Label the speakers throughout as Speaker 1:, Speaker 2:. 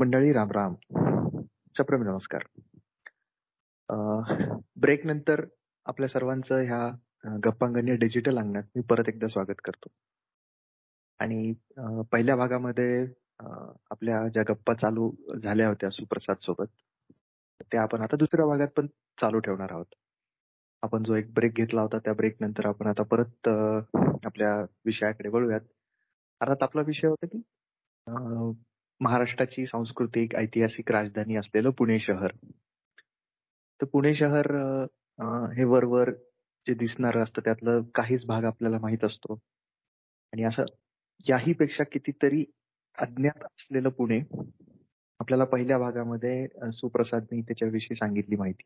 Speaker 1: मंडळी राम राम. सप्रेम नमस्कार. ब्रेक नंतर आपल्या सर्वांचं ह्या गप्पांगणी डिजिटल अंगणात मी परत एकदा स्वागत करतो. आणि पहिल्या भागामध्ये आपल्या ज्या गप्पा चालू झाल्या होत्या सुप्रसाद सोबत त्या आपण आता दुसऱ्या भागात पण चालू ठेवणार आहोत. आपण जो एक ब्रेक घेतला होता त्या ब्रेक नंतर आपण आता परत आपल्या विषयाकडे वळूयात. अर्थात आपला विषय होता की महाराष्ट्राची सांस्कृतिक ऐतिहासिक राजधानी असलेलं पुणे शहर. तर पुणे शहर हे वरवर जे दिसणारं असतं त्यातलं काहीच भाग आपल्याला माहीत असतो. आणि असं याही पेक्षा कितीतरी अज्ञात असलेलं पुणे आपल्याला पहिल्या भागामध्ये सुप्रसादनी त्याच्याविषयी सांगितली माहिती.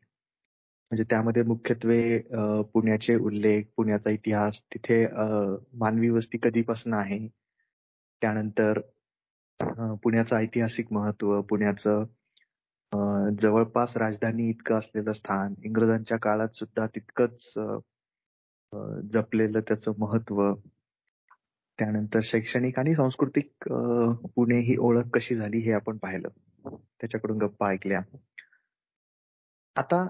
Speaker 1: म्हणजे त्यामध्ये मुख्यत्वे पुण्याचे उल्लेख पुण्याचा इतिहास तिथे मानवी वस्ती कधीपासून आहे. त्यानंतर पुण्याचं ऐतिहासिक महत्त्व पुण्याचं जवळपास राजधानी इतकं असलेलं स्थान इंग्रजांच्या काळात सुद्धा तितकंच जपलेलं त्याचं महत्त्व. त्यानंतर शैक्षणिक आणि सांस्कृतिक पुणे ही ओळख कशी झाली हे आपण पाहिलं. त्याच्याकडून गप्पा ऐकल्या. आता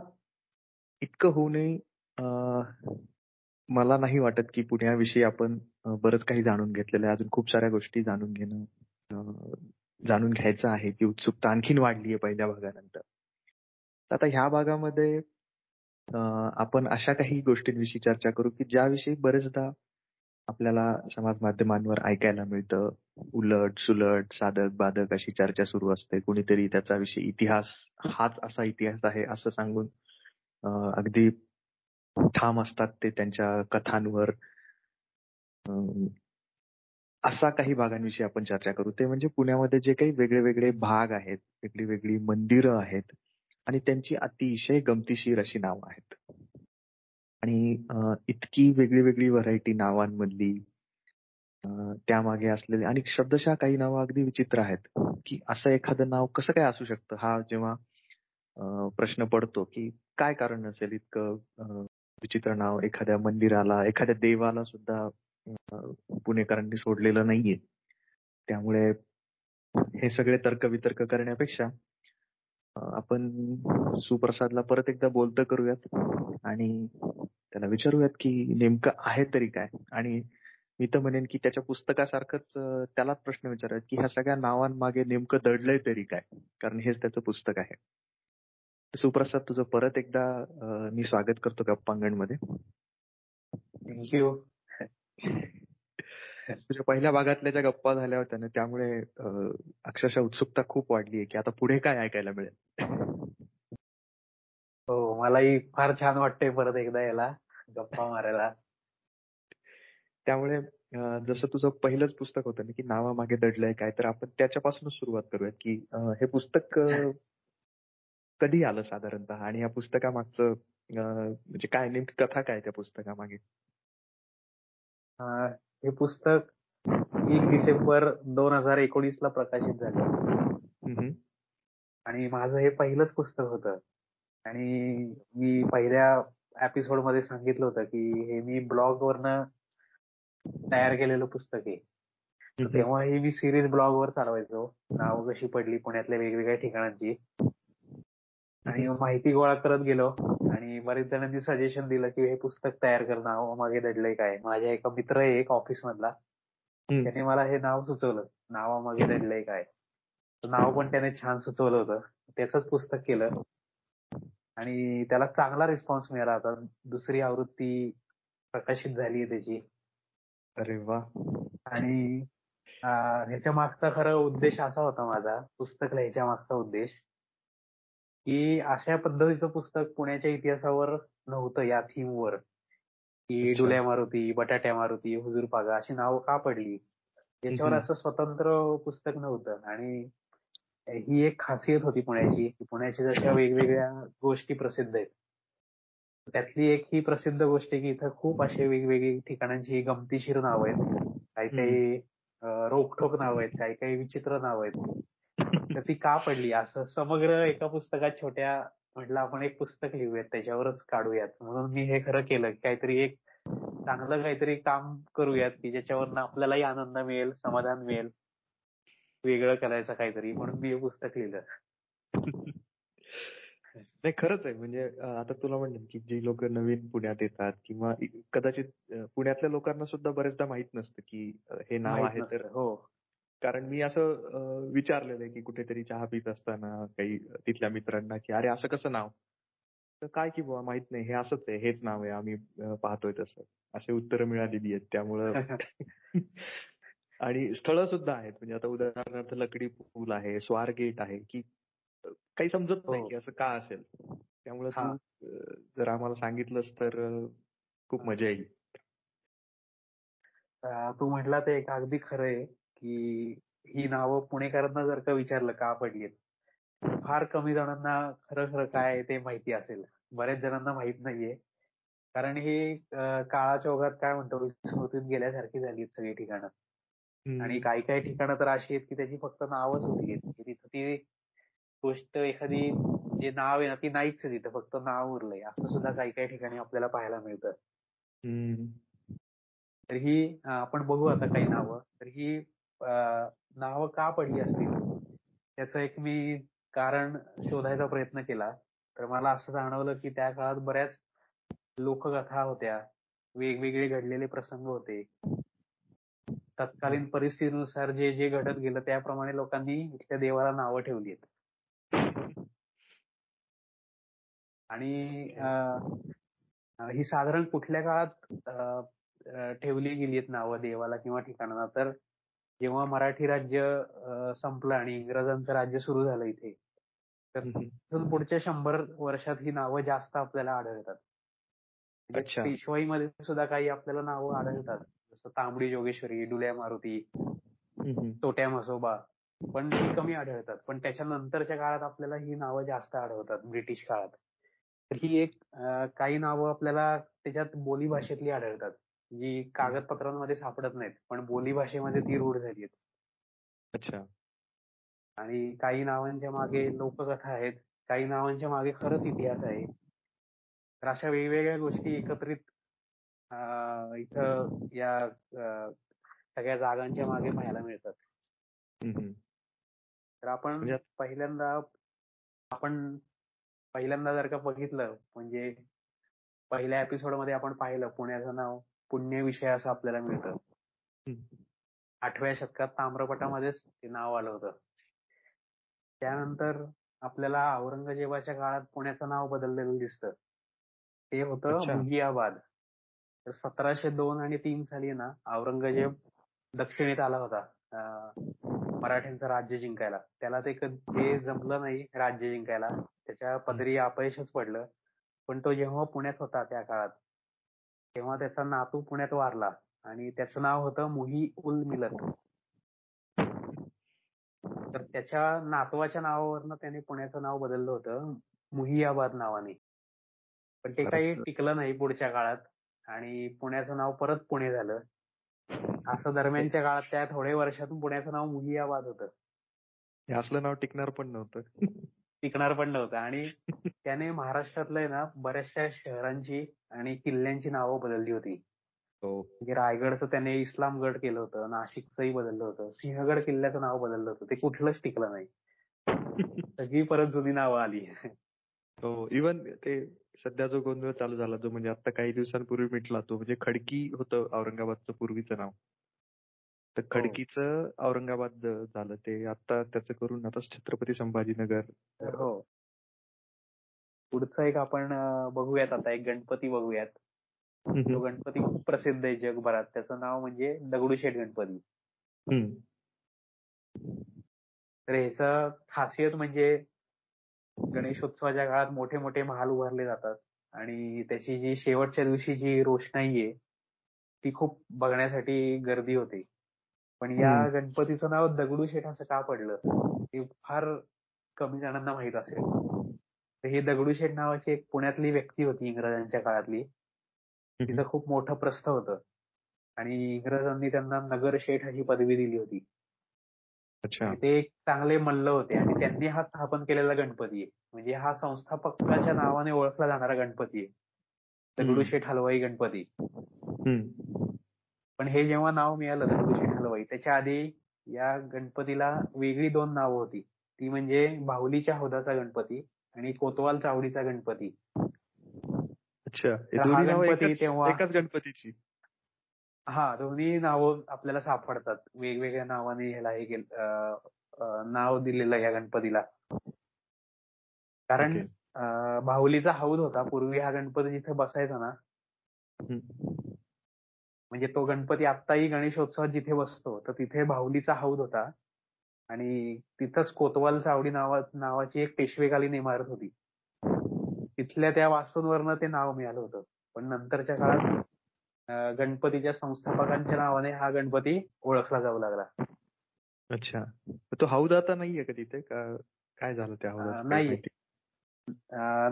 Speaker 1: इतकं होऊ नये मला नाही वाटत की पुण्याविषयी आपण बरंच काही जाणून घेतलेलं आहे. अजून खूप साऱ्या गोष्टी जाणून घेणं जाणून घ्यायचं आहे ती उत्सुकता आणखीन वाढली आहे पहिल्या भागानंतर. आता ह्या भागामध्ये आपण अशा काही गोष्टींविषयी चर्चा करू की ज्याविषयी बरेचदा आपल्याला समाज माध्यमांवर ऐकायला मिळतं. उलट सुलट साधक बाधक अशी चर्चा सुरू असते. कुणीतरी त्याचा विषय इतिहास हाच असा इतिहास आहे असं सांगून अगदी ठाम असतात ते त्यांच्या कथांवर. असा काही भागांविषयी आपण चर्चा करू. ते म्हणजे पुण्यामध्ये जे काही वेगळे वेगळे भाग आहेत वेगळी वेगळी मंदिरं आहेत आणि त्यांची अतिशय गमतीशीर अशी नावं आहेत. आणि इतकी वेगळी वेगळी व्हरायटी नावांमधली त्यामागे असलेले आणि शब्दशः काही नावं अगदी विचित्र आहेत की असं एखादं नाव कसं काय असू शकतं? हा जेव्हा प्रश्न पडतो की काय कारण असेल इतकं विचित्र नाव एखाद्या मंदिराला एखाद्या देवाला सुद्धा पुणेकरांनी सोडलेलं नाहीये. त्यामुळे हे सगळे तर्कवितर्क करण्यापेक्षा आपण सुप्रसादला परत एकदा बोलतं करूयात आणि त्याला विचारूयात की नेमकं आहे तरी काय? आणि मी तर म्हणेन की त्याच्या पुस्तकासारखंच त्यालाच प्रश्न विचारूयात की ह्या सगळ्या नावांमागे नेमकं दडलंय तरी काय? कारण हेच त्याचं पुस्तक आहे. सुप्रसाद तुझं परत एकदा मी स्वागत करतो गप्पांगणमध्ये
Speaker 2: थँक्यू
Speaker 1: तुझ्या पहिल्या भागातल्या ज्या गप्पा झाल्या होत्या ना त्यामुळे अक्षरशः उत्सुकता खूप वाढली आहे की आता पुढे काय ऐकायला मिळेल.
Speaker 2: हो मलाही फार छान वाटतंय परत एकदा याला गप्पा मारायला.
Speaker 1: त्यामुळे जसं तुझं पहिलंच पुस्तक होतं ना की नावामागे दडलंय काय तर आपण त्याच्यापासूनच सुरुवात करूयात की हे पुस्तक कधी आलं साधारणतः? आणि या पुस्तकामागचं म्हणजे काय नेमकी कथा काय त्या पुस्तकामागे?
Speaker 2: हे पुस्तक एक डिसेंबर दोन हजार एकोणीस ला प्रकाशित झालं. आणि माझं हे पहिलंच पुस्तक होतं. आणि मी पहिल्या एपिसोडमध्ये सांगितलं होतं की हे मी ब्लॉग वरनं तयार केलेलं पुस्तक आहे. तेव्हा ही मी सिरीज ब्लॉग वर चालवायचो. नाव कशी पडली पुण्यातल्या वेगवेगळ्या ठिकाणांची. आणि माहिती गोळा करत गेलो. आणि बरेच जणांनी सजेशन दिलं की हे पुस्तक तयार कर नाव मागे दडलंय काय? माझ्या एका मित्र आहे एक ऑफिस मधला. त्याने मला हे नाव सुचवलं. नावामागे दडलंय काय? नाव पण त्याने छान सुचवलं होतं. त्याच पुस्तक केलं. आणि त्याला चांगला रिस्पॉन्स मिळाला आता दुसरी आवृत्ती प्रकाशित झाली आहे त्याची.
Speaker 1: अरे वा.
Speaker 2: आणि ह्याच्या मागचा खरं उद्देश असा होता माझा. पुस्तक लिहायच्या मागचा उद्देश. की अशा पद्धतीचं पुस्तक पुण्याच्या इतिहासावर नव्हतं या थीमवर. की डुल्या मारुती बटाट्या मारुती हुजूर पागा अशी नावं का पडली? याच्यावर असं स्वतंत्र पुस्तक नव्हतं आणि ही एक खासियत होती पुण्याची की पुण्याच्या जशा वेगवेगळ्या गोष्टी प्रसिद्ध आहेत त्यातली एक ही प्रसिद्ध गोष्ट आहे की इथं खूप असे वेगवेगळी ठिकाणांची गमतीशीर नाव आहेत. काही काही रोखोक नाव आहेत काही काही विचित्र नाव आहेत. तर ती का पडली? असं समग्र एका पुस्तकात छोट्या म्हटलं आपण एक पुस्तक लिहूयात त्याच्यावरच काढूयात. म्हणून मी हे खरं केलं काहीतरी एक चांगलं काहीतरी काम करूयात की ज्याच्यावर आपल्यालाही आनंद मिळेल समाधान मिळेल. वेगळं करायचं काहीतरी म्हणून मी हे पुस्तक लिहिलं.
Speaker 1: नाही खरंच आहे. म्हणजे आता तुला म्हणलं की जी लोक नवीन पुण्यात येतात किंवा कदाचित पुण्यातल्या लोकांना सुद्धा बरेचदा माहीत नसतं की हे नाव आहे तर
Speaker 2: हो.
Speaker 1: कारण मी असं विचारलेलं आहे की कुठेतरी चहा पित असताना काही तिथल्या मित्रांना की अरे असं कसं नाव? तर काय की बुवा माहीत नाही हे असंच आहे हेच नाव आहे आम्ही पाहतोय तसं. असे उत्तरं मिळालेली आहेत त्यामुळं आणि स्थळं सुद्धा आहेत. म्हणजे आता उदाहरणार्थ लकडी पूल आहे स्वार गेट आहे की काही समजत नाही हो. की असं का असेल. त्यामुळे तू जर आम्हाला सांगितलंस तर खूप मजा येईल.
Speaker 2: तू म्हटला ते एक अगदी खरं आहे. की ही नावं पुणेकरांना जर का विचारलं का पडलीत फार कमी जणांना खरं खरं काय ते माहिती असेल. बऱ्याच जणांना माहीत नाहीये. कारण ही काळाच्या ओघात काय म्हणतो स्मृतीत गेल्यासारखी झाली सगळी ठिकाणं. आणि काही काही ठिकाणं तर अशी आहेत की त्याची फक्त नावच होती तिथं ती गोष्ट एखादी जे नाव आहे ना ती नाहीच तिथं. फक्त नाव उरलंय. असं सुद्धा काही काही ठिकाणी आपल्याला पाहायला मिळतं. तर ही आपण बघू आता काही नावं. तर ही नावं का पडली असतील? त्याचं एक मी कारण शोधायचा प्रयत्न केला. तर मला असं जाणवलं की त्या काळात बऱ्याच लोककथा होत्या. वेगवेगळे घडलेले प्रसंग होते. तत्कालीन परिस्थितीनुसार जे जे घडत गेलं त्याप्रमाणे लोकांनी इथल्या देवाला नावं ठेवली आहेत आणि ही साधारण कुठल्या काळात ठेवली गेली आहेत नावं देवाला किंवा ठिकाणाला? तर जेव्हा मराठी राज्य संपलं आणि इंग्रजांचं राज्य सुरू झालं इथे तर तिथून पुढच्या शंभर वर्षात ही नावं जास्त आपल्याला आढळतात. पेशवाईमध्ये सुद्धा काही आपल्याला नावं आढळतात जसं तांबडी जोगेश्वरी, डुल्या मारुती, तोट्या म्हसोबा पण ती कमी आढळतात. पण त्याच्यानंतरच्या काळात आपल्याला ही नावं जास्त आढळतात ब्रिटिश काळात. तर ही एक काही नावं आपल्याला त्याच्यात बोली भाषेतली आढळतात. जी कागदपत्रांमध्ये सापडत नाहीत. पण बोली भाषेमध्ये ती रूढ झाली आहेत.
Speaker 1: अच्छा.
Speaker 2: आणि काही नावांच्या मागे लोककथा आहेत. काही नावांच्या मागे खरंच इतिहास आहे. तर अशा वेगवेगळ्या गोष्टी एकत्रित इथं या सगळ्या जागांच्या मागे पाहायला मिळतात. तर आपण म्हणजे पहिल्यांदा आपण पहिल्यांदा जर का बघितलं म्हणजे पहिल्या एपिसोडमध्ये आपण पाहिलं पुण्याचं नाव पुण्य विषय असं आपल्याला मिळतं. आठव्या शतकात ताम्रपटामध्येच ते नाव आलं होतं. त्यानंतर आपल्याला औरंगजेबाच्या काळात पुण्याचं नाव बदललेलं दिसतं. ते होतं मुगियाबाद. तर सतराशे दोन आणि तीन साली ना औरंगजेब दक्षिणेत आला होता मराठ्यांचं राज्य जिंकायला. त्याला ते ते जमलं नाही राज्य जिंकायला. त्याच्या पदरी अपयशच पडलं. पण तो जेव्हा पुण्यात होता त्या काळात तेव्हा त्याचा नातू पुण्यात वारला आणि त्याचं नाव होतं मुही उल मिलत. तर त्याच्या नातवाच्या नावावरनं त्याने पुण्याचं नाव बदललं होतं मुहियाबाद नावाने. पण ते काही टिकलं नाही पुढच्या काळात आणि पुण्याचं नाव परत पुणे झालं. असं दरम्यानच्या काळात त्या थोड्या वर्षातून पुण्याचं नाव मुहियाबाद होतं.
Speaker 1: असलं नाव टिकणार पण नव्हतं.
Speaker 2: टिकणार पण नव्हतं आणि त्याने महाराष्ट्रातल्या ना बऱ्याचशा शहरांची आणि किल्ल्यांची नावं बदलली होती.
Speaker 1: हो.
Speaker 2: म्हणजे रायगडचं त्याने इस्लामगड केलं होतं, नाशिकचंही बदललं होतं, सिंहगड किल्ल्याचं नाव बदललं होतं. ते कुठलंच टिकलं नाही. सगळी परत जुनी नावं आली.
Speaker 1: हो इव्हन ते सध्या जो गोंधळ चालू झाला जो म्हणजे आता काही दिवसांपूर्वी मिटला तो म्हणजे खडकी होतं औरंगाबादचं पूर्वीचं नाव. तर हो. खडकीचं औरंगाबाद झालं ते आता त्याचं करून आता छत्रपती संभाजीनगर.
Speaker 2: हो. पुढचं एक आपण बघूयात आता एक गणपती बघूयात. तो गणपती खूप प्रसिद्ध आहे जगभरात. त्याचं नाव म्हणजे दगडूशेठ गणपती. तर ह्याचं खासियत म्हणजे गणेशोत्सवाच्या काळात मोठे मोठे महाल उभारले जातात आणि त्याची जी शेवटच्या दिवशी जी रोषणाई आहे ती खूप बघण्यासाठी गर्दी होते. पण या गणपतीचं नाव दगडूशेठ असं का पडलं हे फार कमी जणांना माहीत असेल. तर ही दगडूशेठ नावाची एक पुण्यातली व्यक्ती होती इंग्रजांच्या काळातली. तिचं खूप मोठं प्रस्थ होतं आणि इंग्रजांनी त्यांना नगरशेठ अशी पदवी दिली होती. ते एक चांगले मल्ल होते आणि त्यांनी हा स्थापन केलेला गणपती आहे. म्हणजे हा संस्थापकाच्या नावाने ओळखला जाणारा गणपती आहे. दगडूशेठ हलवाई गणपती. पण हे जेव्हा नाव मिळालं हलवाई त्याच्या आधी या गणपतीला वेगळी दोन नावं होती. ती म्हणजे बाहुलीच्या हौदाचा गणपती आणि कोतवाल चावडीचा गणपती.
Speaker 1: अच्छा.
Speaker 2: तेव्हा
Speaker 1: एकाच गणपतीची.
Speaker 2: हा दोन्ही नावं आपल्याला सापडतात. वेगवेगळ्या नावाने ह्याला हे नाव दिलेलं या गणपतीला. कारण बाहुलीचा हौद होता. पूर्वी हा गणपती जिथे बसायचा ना म्हणजे तो गणपती आत्ताही गणेशोत्सवात जिथे बसतो तर तिथे बाहुलीचा हौद होता. आणि तिथंच कोतवाल चावडी नावा नावाची एक पेशवेकालीन इमारत होती. तिथल्या त्या वास्तूंवरनं ते नाव मिळालं होतं. पण नंतरच्या काळात गणपतीच्या संस्थापकांच्या नावाने हा गणपती ओळखला जाऊ लागला.
Speaker 1: अच्छा. तो हौद आता नाहीये का तिथे? काय झालं त्या हौदात
Speaker 2: नाही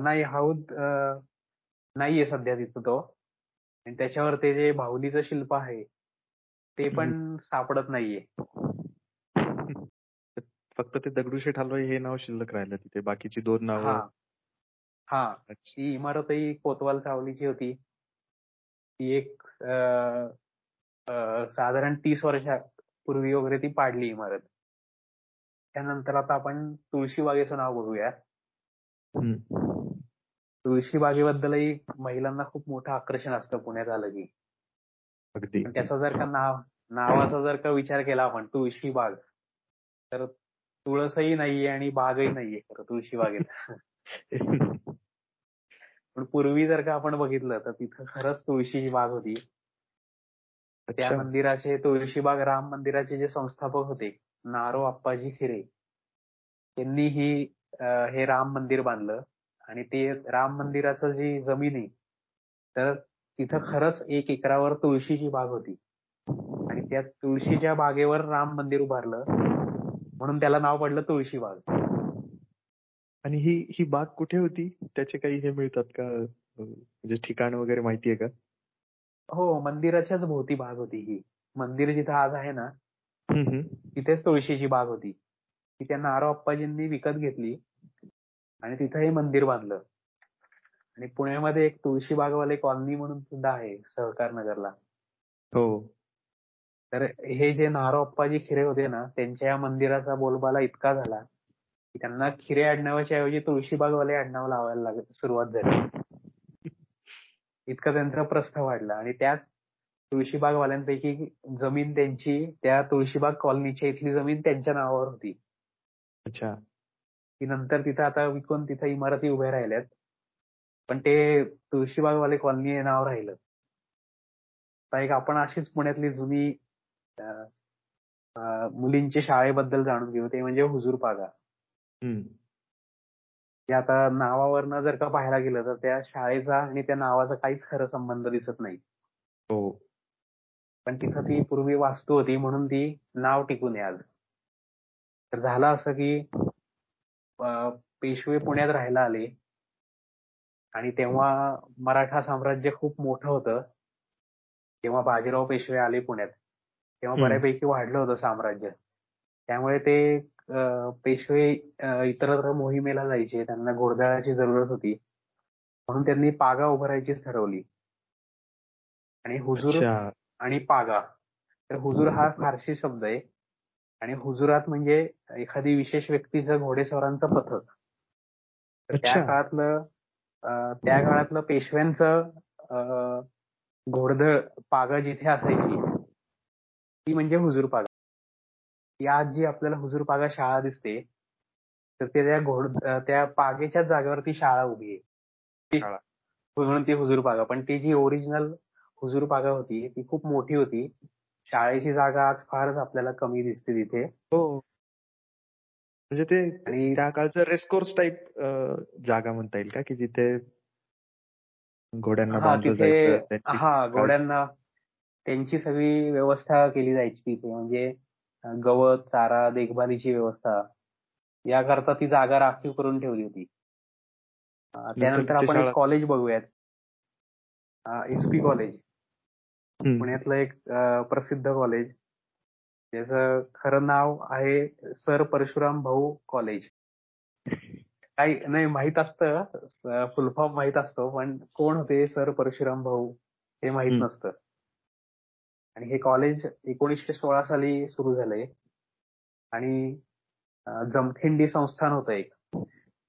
Speaker 2: नाही हौद नाहीये सध्या तिथं तो. आणि त्याच्यावर ते जे बाहुलीचं शिल्प आहे ते पण सापडत नाहीये.
Speaker 1: फक्त ते दगडूशेठ हलवाई हे नाव शिल्लक राहिलं तिथे बाकीची दोन नाव.
Speaker 2: हा. ती इमारतही कोतवाल चावलीची होती. ती एक साधारण तीस वर्षापूर्वी वगैरे ती पाडली इमारत. त्यानंतर आता आपण तुळशी बागेचं नाव बघूया. तुळशी बागेबद्दलही महिलांना खूप मोठं आकर्षण असतं पुण्यात आलं की.
Speaker 1: अगदी.
Speaker 2: त्याचा जर का नाव नावाचा जर का विचार केला आपण तुळशी बाग तर तुळसही नाहीये आणि बागही नाहीये खरं तुळशी बागेत. पण पूर्वी जर का आपण बघितलं तर तिथं खरंच तुळशीची बाग होती. त्या मंदिराचे तुळशीबाग राम मंदिराचे जे संस्थापक होते नारो अप्पाजी खिरे त्यांनी ही हे राम मंदिर बांधलं. आणि ते राम मंदिराचं जी जमीन आहे तर तिथं खरंच एक एकरावर तुळशीची बाग होती. आणि त्या तुळशीच्या बागेवर राम मंदिर उभारलं म्हणून त्याला नाव पडलं तुळशी बाग.
Speaker 1: आणि ही ही बाग कुठे होती? त्याचे काही हे मिळतात का? म्हणजे ठिकाण वगैरे माहितीये का?
Speaker 2: हो मंदिराच्याच भोवती बाग होती ही. मंदिर जिथं आज आहे ना तिथेच तुळशीची बाग होती. ती त्या नारो अप्पाजींनी विकत घेतली. आणि तिथं हे मंदिर बांधलं. आणि पुण्यामध्ये एक तुळशीबागवाले कॉलनी म्हणून सुद्धा आहे सहकार नगरला.
Speaker 1: हो.
Speaker 2: तर हे जे नारो अप्पाजी खिरे होते ना त्यांच्या या मंदिराचा बोलबाला इतका झाला की त्यांना खिरे आडनावाच्या ऐवजी तुळशीबागवाले आडनाव लावायला लागत सुरुवात झाली. इतका त्यांचा प्रस्थ वाढला आणि त्याच तुळशीबागवाल्यांपैकी जमीन त्यांची त्या तुळशीबाग कॉलनीच्या इथली जमीन त्यांच्या नावावर होती.
Speaker 1: अच्छा.
Speaker 2: की नंतर तिथं आता विकून तिथं इमारती उभ्या राहिल्यात. पण ते तुळशीबागवाले कॉलनी हे नाव राहिलं. एक आपण अशीच पुण्यातली जुनी मुलींच्या शाळेबद्दल जाणून घेऊ. ते म्हणजे हुजूर पागा. ते आता नावावरनं जर का पाहायला गेलं तर त्या शाळेचा आणि त्या नावाचा काहीच खरं संबंध दिसत नाही.
Speaker 1: हो.
Speaker 2: पण तिथं ती पूर्वी वास्तू होती म्हणून ती नाव टिकून आहे आज. तर झालं असं की पेशवे पुण्यात राहायला आले. आणि तेव्हा मराठा साम्राज्य खूप मोठं होतं. तेव्हा बाजीराव पेशवे आले पुण्यात. तेव्हा बऱ्यापैकी वाढलं होतं साम्राज्य. त्यामुळे ते पेशवे इतरत्र मोहिमेला जायचे. त्यांना घोडदळाची जरूरत होती. म्हणून त्यांनी पागा उभारायची ठरवली. आणि हुजूर आणि पागा. तर हुजूर हा फारसी शब्द आहे. आणि हुजुरात म्हणजे एखादी विशेष व्यक्तीचं घोडेस्वारांचं पथक. तर त्या काळातलं त्या काळातलं पेशव्यांचं घोडदळ पागा जिथे असायची ती म्हणजे हुजूर पागा. आज जी आपल्याला हुजूर पागा शाळा दिसते तर ते त्या घोड त्या पागेच्याच जागेवर शाळा उभी आहे. म्हणून ती हुजूर पागा. पण ती जी ओरिजिनल हुजूर पागा होती ती खूप मोठी होती. शाळेची जागा आज फारच आपल्याला कमी दिसते तिथे.
Speaker 1: हो. म्हणजे ते आणि त्या काळचं रेस्कोर्स टाईप जागा म्हणता येईल का? की जिथे घोड्यांना
Speaker 2: तिथे हा घोड्यांना त्यांची सगळी व्यवस्था केली जायची तिथे. म्हणजे गवत चारा देखभालीची व्यवस्था. याकरता ती जागा राखीव करून ठेवली होती. त्यानंतर आपण एक कॉलेज बघूयात. एस पी कॉलेज पुण्यातलं एक प्रसिद्ध कॉलेज ज्याचं खरं नाव आहे सर परशुराम भाऊ कॉलेज काही नाही माहीत असतं फुलफॉर्म माहीत असतो पण कोण होते सर परशुराम भाऊ हे माहीत नसतं. आणि हे कॉलेज एकोणीसशे सोळा साली सुरू झालंय. आणि जमखिंडी संस्थान होतं एक.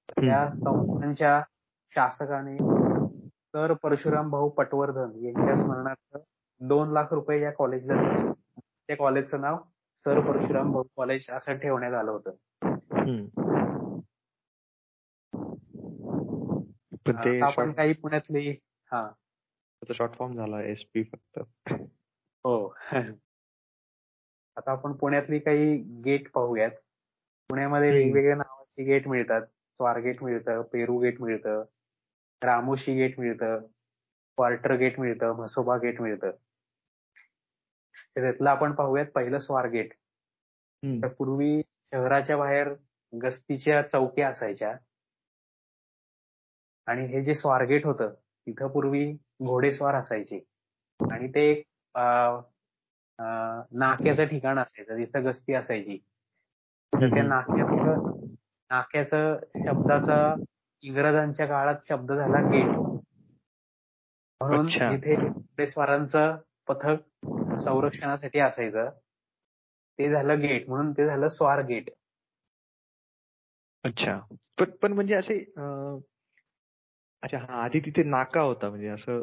Speaker 2: त्या संस्थांच्या शासकाने सर परशुराम भाऊ पटवर्धन यांच्या स्मरणार्थ दोन लाख रुपये या कॉलेजला दिले. त्या कॉलेजचं नाव सर परशुराम भाऊ कॉलेज असं ठेवण्यात आलं होतं. आपण काही पुण्यातली हा.
Speaker 1: शॉर्ट फॉर्म झाला एसपी फक्त.
Speaker 2: हो. आता आपण पुण्यातली काही गेट पाहूयात. पुण्यामध्ये वेगवेगळ्या नावाची गेट मिळतात. स्वारगेट मिळतं पेरू गेट मिळतं रामोशी गेट मिळतं. क्वार्टर गेट मिळतं म्हसोबा गेट मिळतं. त्यातलं आपण पाहूयात पहिलं स्वारगेट तर पूर्वी शहराच्या बाहेर गस्तीच्या चौक्या असायच्या. आणि हे जे स्वारगेट होतं तिथं पूर्वी घोडेस्वार असायचे. आणि ते एक नाक्याचं ठिकाण असायचं तिथं गस्ती असायची. तर त्या नाक्याचं नाक्याचं शब्दाचा इंग्रजांच्या काळात शब्द झाला गेट. म्हणून तिथे घोडेस्वारांचं पथक संरक्षणासाठी असायचं. ते झालं गेट म्हणून ते झालं स्वार गेट
Speaker 1: अच्छा. पण पण म्हणजे असे अच्छा हा आधी तिथे नाका होता म्हणजे असं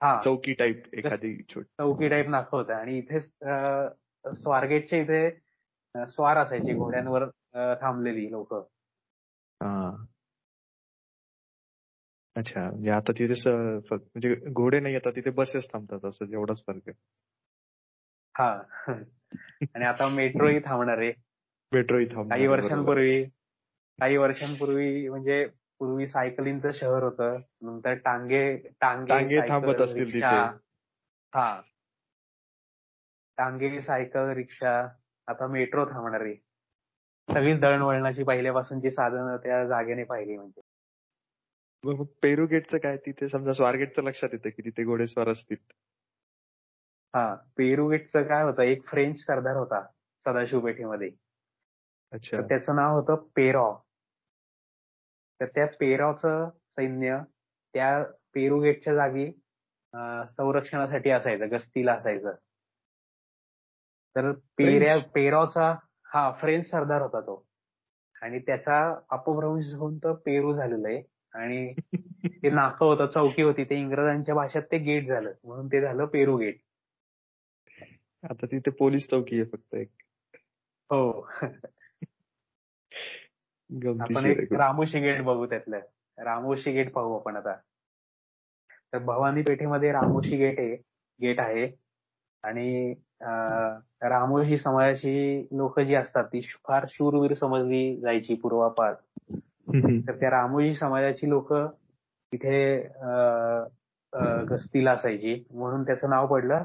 Speaker 1: हा. चौकी टाईप एखादी
Speaker 2: चौकी टाईप नाका होता आणि इथे स्वारगेटच्या इथे स्वार असायचे घोड्यांवर थांबलेली लोक.
Speaker 1: अच्छा म्हणजे आता तिथे म्हणजे घोडे नाही आता तिथे बसेस थांबतात असं जेवढाच फरक आहे.
Speaker 2: हा. आणि आता मेट्रोही थांबणार आहे.
Speaker 1: मेट्रोही थांबणार
Speaker 2: काही वर्षांपूर्वी काही वर्षांपूर्वी म्हणजे पूर्वी सायकलिंगचं शहर होतं नंतर टांगे
Speaker 1: टांगे थांबत असतील तिथे.
Speaker 2: हा. टांगे सायकल रिक्षा आता मेट्रो थांबणार आहे. सगळीच दळणवळणाची पहिल्यापासूनची साधनं त्या जागेने पाहिली म्हणजे.
Speaker 1: पेरू गेटचं काय? तिथे समजा स्वारगेटचं लक्षात येतं की तिथे घोडेस्वार असतील.
Speaker 2: हा पेरू गेटचं काय होतं? एक फ्रेंच सरदार होता सदाशिव पेठेमध्ये.
Speaker 1: अच्छा.
Speaker 2: त्याचं नाव होतं पेरॉ. तर त्या पेरॉचं सैन्य त्या पेरू गेटच्या जागी संरक्षणासाठी असायचं गस्तीला असायचं. तर पेऱ्या पेरॉचा हा फ्रेंच सरदार होता तो. आणि त्याचा अपभ्रंश होऊन तर पेरू झालेलं आहे. आणि ते नाकं होतं चौकी होती ते इंग्रजांच्या भाषेत ते गेट झालं. म्हणून ते झालं पेरू गेट.
Speaker 1: आता तिथे पोलीस चौकी आहे फक्त एक.
Speaker 2: हो. आपण एक रामोशी गेट बघू त्यातलं. रामोशी गेट पाहू आपण आता. तर भवानी पेठेमध्ये रामोशी गेट आहे गेट आहे. आणि रामोशी समाजाची लोक जी असतात ती फार शूरवीर समजली जायची पूर्वापार. तर त्या रामोजी समाजाची लोक तिथे गस्तीला असायची. म्हणून त्याचं नाव पडलं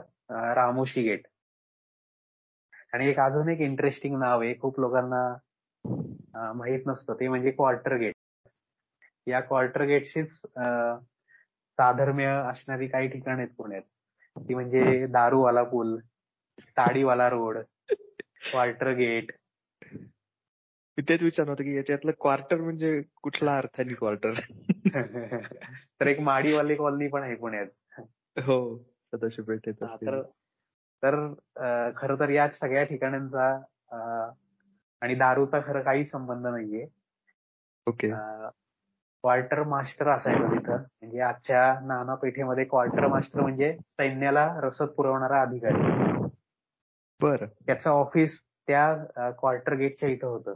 Speaker 2: रामोशी गेट. आणि एक अजून एक इंटरेस्टिंग नाव आहे खूप लोकांना माहीत नसतं. ते म्हणजे क्वार्टर गेट या क्वार्टर गेटशीच साधर्म्य असणारी काही ठिकाण आहेत पुण्यात. ती म्हणजे दारूवाला पूल ताडीवाला रोड क्वार्टर गेट
Speaker 1: मी तेच विचारलं होतं की याच्यातलं क्वार्टर म्हणजे कुठला अर्थाने क्वार्टर
Speaker 2: तर एक माडीवाली कॉलनी पण आहे पुण्यात.
Speaker 1: हो सदाशिव पेठेत
Speaker 2: तर खर तर या सगळ्या ठिकाणांचा आणि दारूचा खरं काही संबंध नाहीये.
Speaker 1: ओके.
Speaker 2: क्वार्टर मास्टर असायचं तिथं. म्हणजे आजच्या नाना पेठेमध्ये क्वार्टर मास्टर म्हणजे सैन्याला रसद पुरवणारा अधिकारी.
Speaker 1: बर.
Speaker 2: त्याचं ऑफिस त्या क्वार्टर गेटच्या इथं होतं.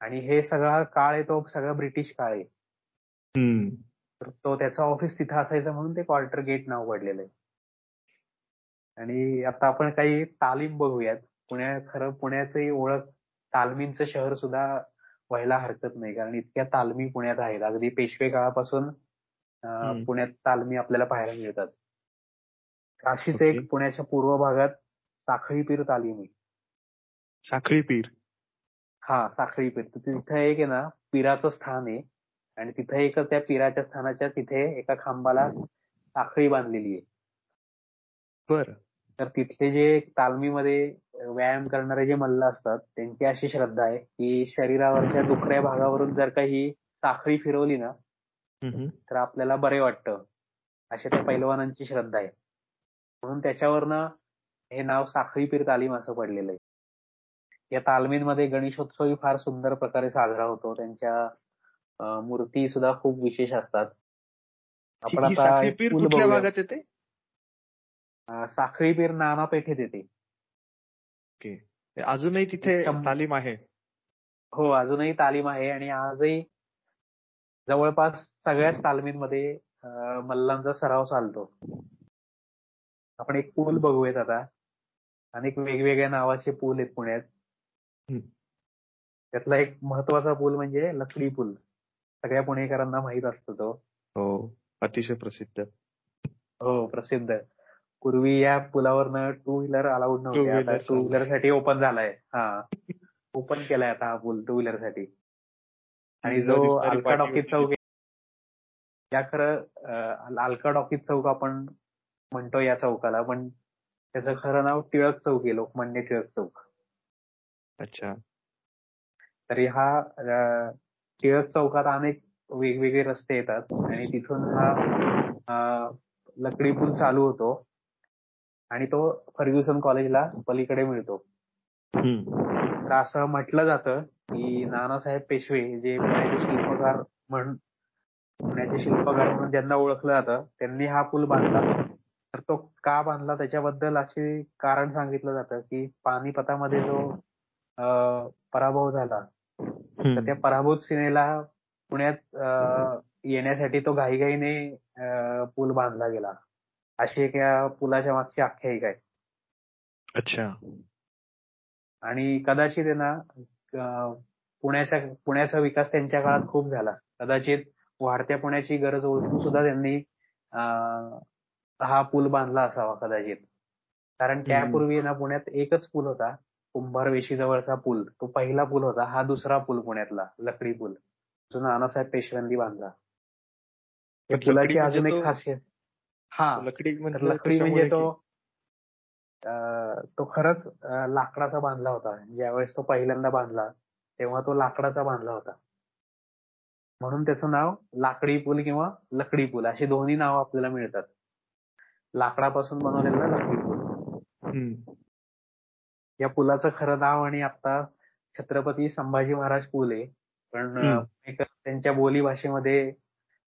Speaker 2: आणि हे सगळा काळ आहे तो सगळा ब्रिटिश काळ आहे. तर तो त्याचं ऑफिस तिथं असायचं म्हणून ते क्वार्टर गेट नाव पडलेलं आहे. आणि आता आपण काही तालीम बघूयात. पुण्या खरं पुण्याची ओळख तालमींचं शहर सुद्धा व्हायला हरकत नाही कारण इतक्या तालमी पुण्यात आहेत. अगदी पेशवे काळापासून पुण्यात तालमी आपल्याला पाहायला मिळतात. अशीच एक पुण्याच्या पूर्व भागात साखळी पीर तालीम आहे.
Speaker 1: साखळी पीर
Speaker 2: हा साखळी पीर तिथं एक आहे ना पीराचं स्थान आहे. आणि तिथे एक त्या पीराच्या स्थानाच्या तिथे एका खांबाला साखळी बांधलेली आहे.
Speaker 1: बर.
Speaker 2: तर तिथले जे तालमीमध्ये व्यायाम करणारे जे मल्ल असतात त्यांची अशी श्रद्धा आहे की शरीरावरच्या दुखऱ्या भागावरून जर काही साखळी फिरवली ना तर आपल्याला बरे वाटतं. अशी त्या पैलवानांची श्रद्धा आहे. म्हणून त्याच्यावरनं हे नाव साखळी पीर तालीम असं पडलेलं आहे. या तालमींमध्ये गणेशोत्सवही फार सुंदर प्रकारे साजरा होतो. त्यांच्या मूर्ती सुद्धा खूप विशेष असतात.
Speaker 1: आपण आता भागात येते?
Speaker 2: साखळी पीर नाना पेठेत येते
Speaker 1: अजूनही तिथे तालीम आहे.
Speaker 2: हो अजूनही तालीम आहे आणि आजही जवळपास सगळ्याच तालमींमध्ये मल्लांचा सराव चालतो. आपण एक पूल बघूयात आता. अनेक वेगवेगळ्या नावाचे पूल आहेत पुण्यात. त्यातला एक महत्त्वाचा पूल म्हणजे लकडी पूल. सगळ्या पुणेकरांना माहीत असतो तो.
Speaker 1: हो अतिशय प्रसिद्ध.
Speaker 2: हो प्रसिद्ध. पूर्वी या पुलावरनं टू व्हीलर अलाउड नव्हते आता टू व्हीलरसाठी ओपन झालाय. हा. ओपन केलाय आता हा पूल टू व्हीलरसाठी आणि जो अल्का डॉकीज चौक या खरं अल्का डॉकीज चौक आपण म्हणतो या चौकाला पण त्याचं खरं नाव टिळक चौक आहे लोकमान्य टिळक चौक.
Speaker 1: अच्छा.
Speaker 2: तरी हा टिळक चौकात अनेक वेगवेगळे रस्ते येतात आणि तिथून हा लकडी पूल चालू होतो आणि तो फर्ग्युसन कॉलेजला पलीकडे मिळतो. तर असं म्हटलं जातं की नानासाहेब पेशवे जे पुण्याचे शिल्पकार म्हणून पुण्याचे शिल्पकार म्हणून ज्यांना ओळखलं जातं त्यांनी हा पूल बांधला. तर तो का बांधला त्याच्याबद्दल असे कारण सांगितलं जातं की पानिपतामध्ये जो पराभव झाला. तर त्या पराभूत सेनेला पुण्यात येण्यासाठी तो घाईघाईने पूल बांधला गेला. अशी एक या पुलाच्या मागची आख्यायिका आहे.
Speaker 1: अच्छा.
Speaker 2: आणि कदाचित ना पुण्याच्या पुण्याचा विकास त्यांच्या काळात खूप झाला. कदाचित वाढत्या पुण्याची गरज ओळखून सुद्धा त्यांनी हा पूल बांधला असावा कदाचित. कारण त्यापूर्वी ना पुण्यात एकच पूल होता. कुंभार वेशी जवळचा पूल. तो पहिला पूल होता. हा दुसरा पूल पुण्यातला लकडी पूल. जो नानासाहेब पेशव्यांनी बांधला. या पुलाची
Speaker 1: म्हणजे
Speaker 2: अजून एक खासियत. हा.
Speaker 1: लकडी
Speaker 2: लकडी म्हणजे तो तो खरंच लाकडाचा बांधला होता. ज्यावेळेस तो पहिल्यांदा बांधला तेव्हा तो लाकडाचा बांधला होता. म्हणून त्याचं नाव लाकडी पूल किंवा लकडी पूल. अशी दोन्ही नावं आपल्याला मिळतात. लाकडापासून बनवलेला लकडी पूल. या पुलाचं खरं नाव आणि आता छत्रपती संभाजी महाराज पूल आहे. पण त्यांच्या बोली भाषेमध्ये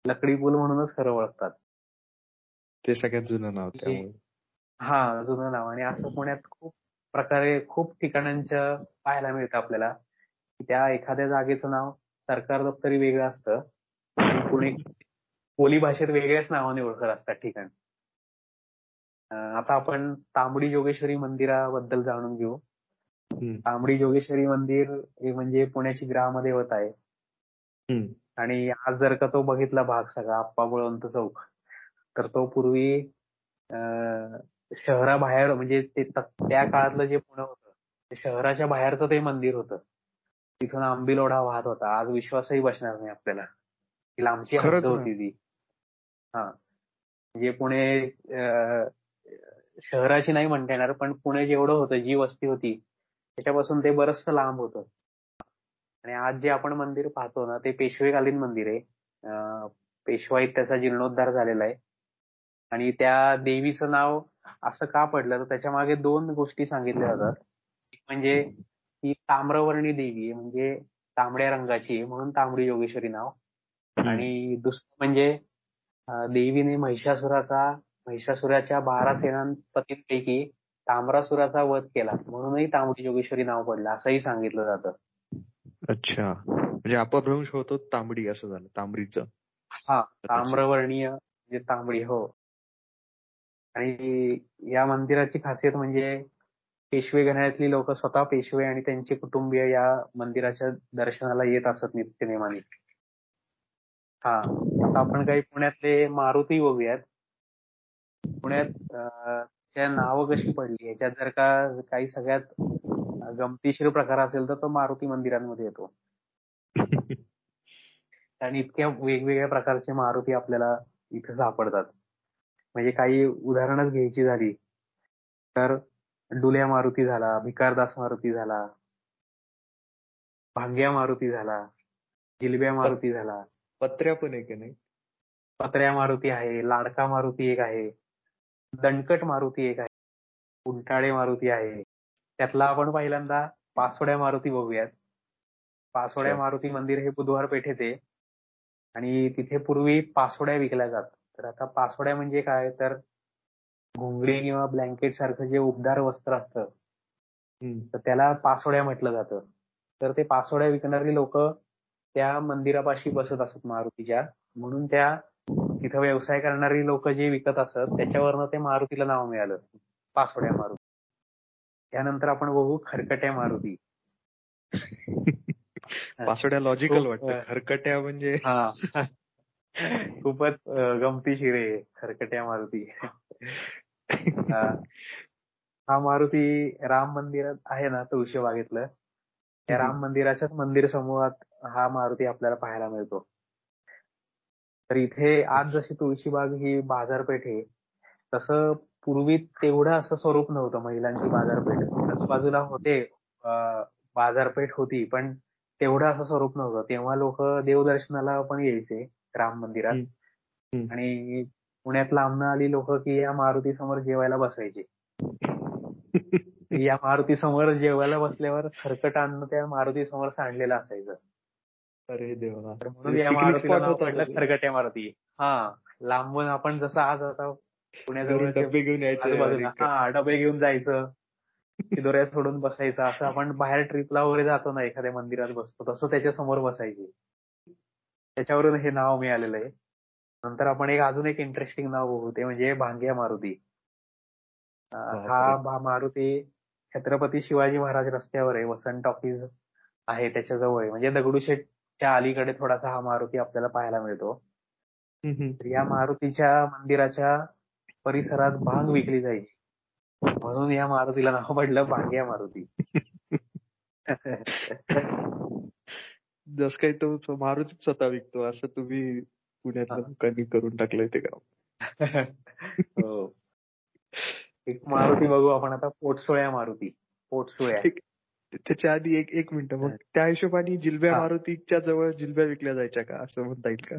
Speaker 2: लकडी पूल म्हणूनच खरं ओळखतात.
Speaker 1: ते सगळ्यात जुनं नाव
Speaker 2: हा जुनं नाव. आणि असं पुण्यात खूप प्रकारे खूप ठिकाणांच्या पाहायला मिळतं आपल्याला. त्या एखाद्या जागेचं नाव सरकार दप्तरी वेगळं असतं. पुणे बोली भाषेत वेगळ्याच नावाने ओळखत असतात ठिकाण. आता आपण तांबडी जोगेश्वरी मंदिराबद्दल जाणून घेऊ. तांबडी जोगेश्वरी मंदिर हे म्हणजे पुण्याची ग्रामदेवता आहे. आणि आज जर का तो बघितला भाग सगळा आप्पा बळवंत चौक तर तो पूर्वी शहराबाहेर म्हणजे ते त्या काळातलं जे पुणे होतं ते शहराच्या बाहेरचं ते मंदिर होतं. तिथून आंबील ओढा वाहत होता. आज विश्वासही बसणार नाही आपल्याला. ती लांबची होती ती. हा. म्हणजे पुणे शहराची नाही म्हणता येणार पण पुणे जेवढं होतं जी वस्ती होती त्याच्यापासून ते बरचसं लांब होतं. आणि आज जे आपण मंदिर पाहतो ना ते पेशवेकालीन मंदिर आहे. पेशवाईत त्याचा जीर्णोद्धार झालेला आहे. आणि त्या देवीचं नाव असं का पडलं तर त्याच्यामागे दोन गोष्टी सांगितल्या जातात. म्हणजे ती ताम्रवर्णी देवी म्हणजे तांबड्या रंगाची म्हणून तांबडी योगेश्वरी नाव. आणि दुसरं म्हणजे देवीने महिषासुराचा महिषासुराच्या बारा सेनापतींपैकी ताम्रासुराचा वध केला. म्हणूनही तांबडी योगेश्वरी नाव पडलं असंही सांगितलं जातं.
Speaker 1: अच्छा. म्हणजे अपभ्रंश होतो तांबडी असं झालं तांबडीचं.
Speaker 2: हा ताम्रवर्णीय म्हणजे तांबडी हो. आणि या मंदिराची खासियत म्हणजे पेशवे घराण्यातली लोक स्वतः पेशवे आणि त्यांचे कुटुंबीय या मंदिराच्या दर्शनाला येत असत नित्य नेमाने हा आता आपण काही पुण्यातले मारुती बघूयात पुण्यात त्या नावं कशी पडली? याच्यात जर का काही सगळ्यात गमतीशीर प्रकार असेल तर तो मारुती मंदिरांमध्ये येतो. आणि इतक्या वेगवेगळ्या प्रकारचे मारुती आपल्याला इथे सापडतात. म्हणजे काही उदाहरणच घ्यायची झाली तर डुल्या मारुती झाला भिकारदास मारुती झाला भांग्या मारुती झाला जिलब्या मारुती झाला.
Speaker 1: पत्र्या पण आहे नाही?
Speaker 2: पत्र्या मारुती आहे लाडका मारुती एक आहे. दणकट मारुती एक आहे. उंटाळे मारुती आहे. त्यातला आपण पहिल्यांदा पासोड्या मारुती बघूयात. पासोड्या मारुती मंदिर हे बुधवार पेठेत आहे. आणि तिथे पूर्वी पासोड्या विकल्या जात तर आता पासोड्या म्हणजे काय? तर घोंगडी किंवा ब्लँकेट सारखं जे उबदार वस्त्र असतं तर त्याला पासोड्या म्हटलं जातं. तर ते पासोड्या विकणारी लोक त्या मंदिरापाशी बसत असत मारुतीच्या. म्हणून त्या तिथं व्यवसाय करणारी लोक जे विकत असत त्याच्यावरनं ते मारुतीला नाव मिळालं. पासोड्या मारुती. त्यानंतर आपण बघू खरकट्या मारुती.
Speaker 1: पासोड्या लॉजिकल वाटतं. खरकट्या म्हणजे
Speaker 2: हा. खूपच गमतीशीर आहे खरकट्या मारुती. हा. मारुती राम मंदिरात आहे ना तुळशीबागेतलं. त्या राम मंदिराच्याच मंदिर समूहात हा मारुती आपल्याला पाहायला मिळतो. तर इथे आज जशी तुळशीबाग ही बाजारपेठ आहे तसं पूर्वी तेवढं असं स्वरूप नव्हतं महिलांची बाजारपेठ. आजूबाजूला होते बाजारपेठ होती पण तेवढं असं स्वरूप नव्हतं. तेव्हा लोक देवदर्शनाला पण यायचे राम मंदिरात. आणि पुण्यात लांबणं आली लोक की या मारुती समोर जेवायला बसायचे. या मारुती समोर जेवायला बसल्यावर खरकट अन्न त्या मारुती समोर सांडलेलं असायचं.
Speaker 1: अरे देवा.
Speaker 2: म्हणून या मारुतीला नाव पडलं खरकट्या मारुती. हा लांबून आपण जसं आज आता पुण्याजवळ
Speaker 1: डबे घेऊन यायचे
Speaker 2: हा डबे घेऊन जायचं दोऱ्या सोडून बसायचं असं आपण बाहेर ट्रिपला वगैरे जातो ना एखाद्या मंदिरात बसतो तसं त्याच्यासमोर बसायचे. त्याच्यावरून हे नाव मिळालेलं आहे. नंतर आपण एक अजून एक इंटरेस्टिंग नाव बघू ते म्हणजे भांग्या मारुती. हा मारुती छत्रपती शिवाजी महाराज रस्त्यावर आहे वसंत टॉकीज आहे त्याच्याजवळ म्हणजे दगडूशेठच्या अलीकडे थोडासा हा मारुती आपल्याला पाहायला मिळतो. या मारुतीच्या मंदिराच्या परिसरात भांग विकली जायची. म्हणून या मारुतीला नाव पडलं भांग्या मारुती.
Speaker 1: जस काही तो मारुती स्वतः विकतो असं तुम्ही पुण्यातल्या लोकांनी करून टाकलंय ते गाव.
Speaker 2: हो. एक मारुती बघू आपण आता पोटसोळ्या मारुती. पोटसोळ्या.
Speaker 1: त्याच्या आधी एक एक मिनिट. मग त्या हिशोबाने जिलब्या मारुतीच्या जवळ जिलब्या विकल्या जायच्या का? असं म्हणता येईल
Speaker 2: का?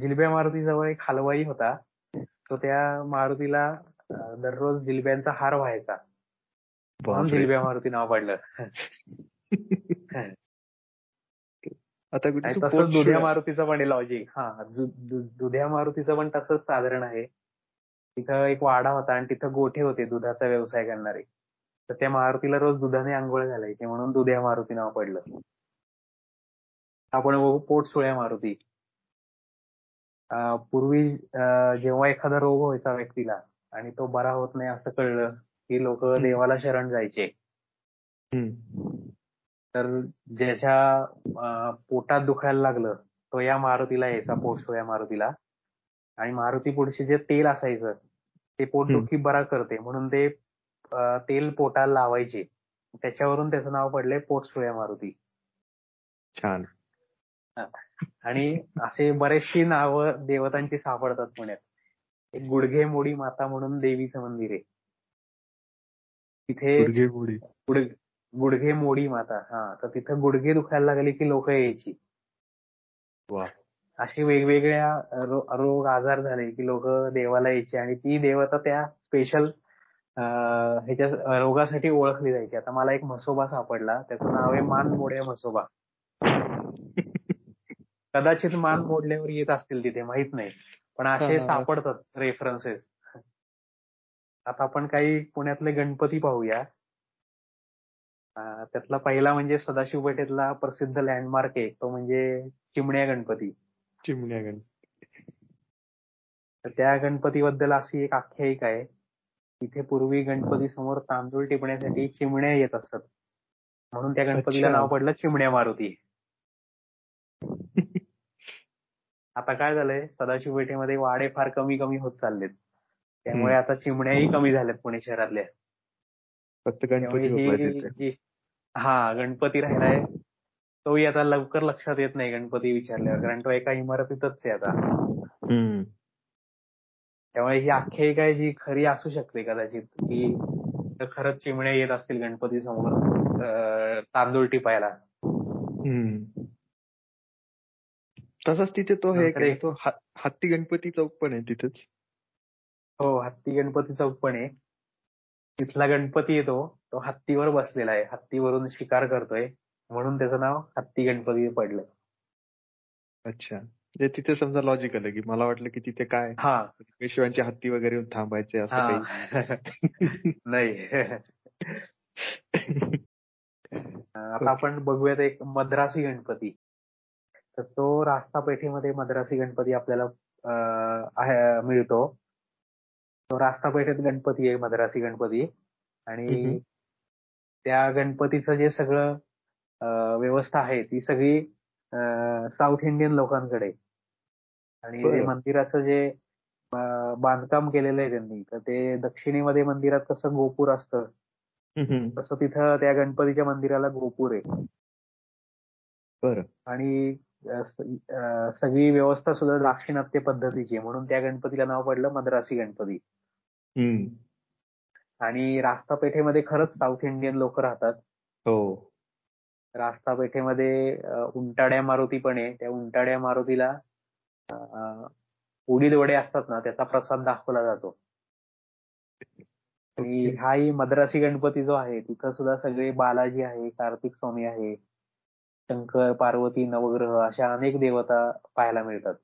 Speaker 2: जिलब्या मारुती जवळ एक हलवाई होता. तो त्या मारुतीला दररोज जिलब्यांचा हार व्हायचा. म्हणून जिलब्या मारुती नाव पडलं.
Speaker 1: आता
Speaker 2: तसंच दुध्या मारुतीचं पण लॉजिक. हा दुध्या मारुतीचं पण तसंच साधारण आहे. तिथं एक वाडा होता आणि तिथं गोठे होते दुधाचा व्यवसाय करणारे. तर त्या मारुतीला रोज दुधाने आंघोळ घालायचे म्हणून दुध्या मारुती नाव पडलं. आपण बघू पोटसुळ्या मारुती. पूर्वी जेव्हा एखादा रोग व्हायचा व्यक्तीला आणि तो बरा होत नाही असं कळलं की लोक देवाला शरण जायचे. तर ज्याच्या पोटात दुखायला लागलं तो या मारुतीला यायचा पोटसो या मारुतीला. आणि मारुती पुढचे जे तेल असायचं ते पोटदुखी बरा करते. म्हणून ते तेल पोटाला लावायचे. त्याच्यावरून त्याचं नाव पडलंय पोटसोया मारुती.
Speaker 1: छान.
Speaker 2: आणि असे बरेचशी नावं देवतांची सापडतात पुण्यात. एक गुडघे मोडी माता म्हणून देवीचं मंदिर आहे. तिथे
Speaker 1: गुडघे मोडी.
Speaker 2: माता. हा तर तिथं गुडघे दुखायला लागले की लोक यायची. असे वेगवेगळ्या रोग आजार झाले की लोक देवाला यायचे आणि ती देवता त्या स्पेशल ह्याच्या रोगासाठी ओळखली जायची. आता मला एक म्हसोबा सापडला. त्याचं नाव आहे मान मोड्या म्हसोबा. कदाचित मान मोडल्यावर येत असतील तिथे माहीत नाही. पण असे सापडतात रेफरन्सेस आता आपण काही पुण्यातले गणपती पाहूया. त्यातला पहिला म्हणजे सदाशिव पेठेतला प्रसिद्ध लँडमार्क आहे. तो म्हणजे चिमण्या गणपती.
Speaker 1: चिमण्या गणपती
Speaker 2: तर त्या गणपतीबद्दल अशी एक आख्यायिका आहे. तिथे पूर्वी गणपती समोर तांदूळ टिपण्यासाठी चिमण्या येत असतात म्हणून त्या गणपतीला नाव पडलं चिमण्या मारुती. आता काय झालंय? सदाशिव पेठेमध्ये वाडे फार कमी कमी होत चाललेत. त्यामुळे आता चिमण्याही कमी झाल्यात पुणे शहरातल्या हा गणपती राहिलाय तोही आता लवकर लक्षात येत नाही गणपती विचारल्यावर. कारण तो एका इमारतीतच आहे आता. त्यामुळे ही आख्यायिका आहे जी खरी असू शकते कदाचित की खरंच चिमण्या येत असतील गणपती समोर तांदूळ टिपायला.
Speaker 1: तसंच तिथे तो हे तो हत्ती गणपती चौक पण आहे तिथेच.
Speaker 2: हो हत्ती गणपती चौक पण आहे. तिथला गणपती येतो तो हत्तीवर बसलेला आहे. हत्तीवरून शिकार करतोय म्हणून त्याचं नाव हत्ती गणपती पडलं.
Speaker 1: अच्छा. म्हणजे तिथे समजा लॉजिकल आहे की मला वाटलं की तिथे काय?
Speaker 2: हा.
Speaker 1: पेशव्यांचे हत्ती वगैरे येऊन थांबायचे असं काही.
Speaker 2: नाही. आता आपण बघूयात एक मद्रासी गणपती. तर तो रास्ता पेठेमध्ये मद्रासी गणपती आपल्याला मिळतो. तो रास्ता पेठेत गणपती आहे मद्रासी गणपती. आणि त्या गणपतीचं जे सगळं व्यवस्था आहे ती सगळी साऊथ इंडियन लोकांकडे. आणि मंदिराचं जे बांधकाम केलेलं आहे त्यांनी तर ते दक्षिणेमध्ये मंदिरात कसं गोपूर असतं तसं तिथं त्या गणपतीच्या मंदिराला गोपूर आहे.
Speaker 1: बर.
Speaker 2: आणि सगळी व्यवस्था सुद्धा दाक्षिणात्य पद्धतीची म्हणून त्या गणपतीला नाव पडलं मद्रासी गणपती. आणि रास्ता पेठेमध्ये खरंच साऊथ इंडियन लोक राहतात.
Speaker 1: हो.
Speaker 2: रास्ता पेठेमध्ये उंटाड्या मारुती पण आहे. त्या उंटाड्या मारुतीला उडीद वडे असतात ना त्याचा प्रसाद दाखवला जातो. आणि हाही मद्रासी गणपती जो आहे तिथं सुद्धा सगळे बालाजी आहे कार्तिक स्वामी आहे शंकर पार्वती नवग्रह अशा अनेक देवता पाहायला मिळतात.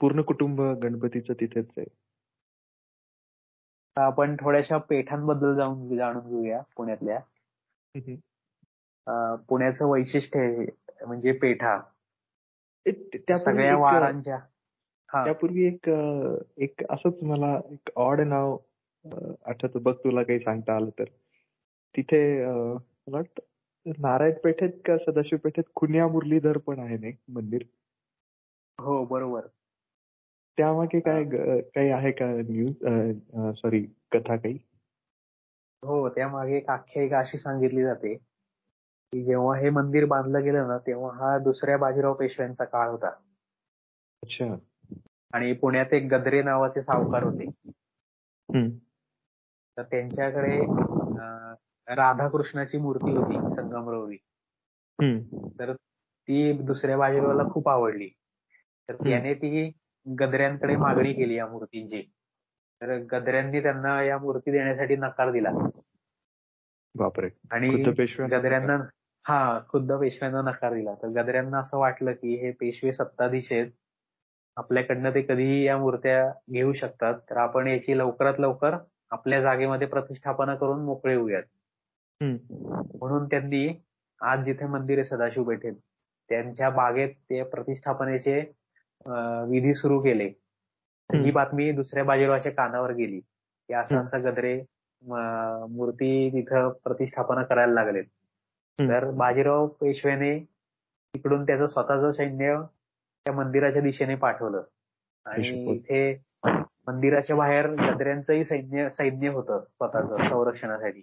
Speaker 1: पूर्ण कुटुंब गणपतीचं तिथेच आहे.
Speaker 2: आपण थोड्याशा पेठांबद्दल जाऊन जाणून घेऊया पुण्यातल्या. पुण्याचं वैशिष्ट्य आहे म्हणजे पेठा. सगळ्या वारांच्या.
Speaker 1: त्यापूर्वी एक एक असंच मला एक ऑड नाव आठवत. बघ तुला काही सांगता आलं तर. तिथे मला वाटतं नारायण पेठेत का सदाशिव पेठेत खुन्या मुरलीधर पण आहे ना मंदिर?
Speaker 2: हो बरोबर.
Speaker 1: त्यामागे काय काही आहे का न्यूज सॉरी कथा काही?
Speaker 2: हो त्यामागे एक आख्यायिका अशी सांगितली जाते. की जेव्हा हे मंदिर बांधलं गेलं ना तेव्हा हा दुसऱ्या बाजीराव पेशव्यांचा काळ होता.
Speaker 1: अच्छा.
Speaker 2: आणि पुण्यात एक गद्रे नावाचे सावकार होते. तर त्यांच्याकडे राधाकृष्णाची मूर्ती होती संगमरवरी. तर ती दुसऱ्या बाजीरावाला खूप आवडली. तर त्याने ती गद्र्यांकडे मागणी केली या मूर्तींची. तर गद्र्यांनी त्यांना या मूर्ती देण्यासाठी नकार दिला.
Speaker 1: बापरे.
Speaker 2: आणि गद्र्यांना हा खुद्द पेशव्यांना नकार दिला. तर गद्र्यांना असं वाटलं की हे पेशवे सत्ताधीश आहेत. आपल्याकडनं ते कधीही या मूर्त्या घेऊ शकतात. तर आपण याची लवकरात लवकर आपल्या जागेमध्ये प्रतिष्ठापना करून मोकळे होऊयात. म्हणून त्यांनी आज जिथे मंदिर आहे सदाशिव पेठेत त्यांच्या बागेत ते प्रतिष्ठापनेचे विधी सुरू केले. ही बातमी दुसऱ्या बाजीरावाच्या कानावर गेली. की असं असं गद्रे मूर्ती तिथं प्रतिष्ठापना करायला लागलेत. तर बाजीराव पेशव्याने तिकडून त्याचं स्वतःचं सैन्य त्या मंदिराच्या दिशेने पाठवलं. आणि इथे मंदिराच्या बाहेर गद्र्यांचंही सैन्य सैन्य होतं स्वतःच संरक्षणासाठी.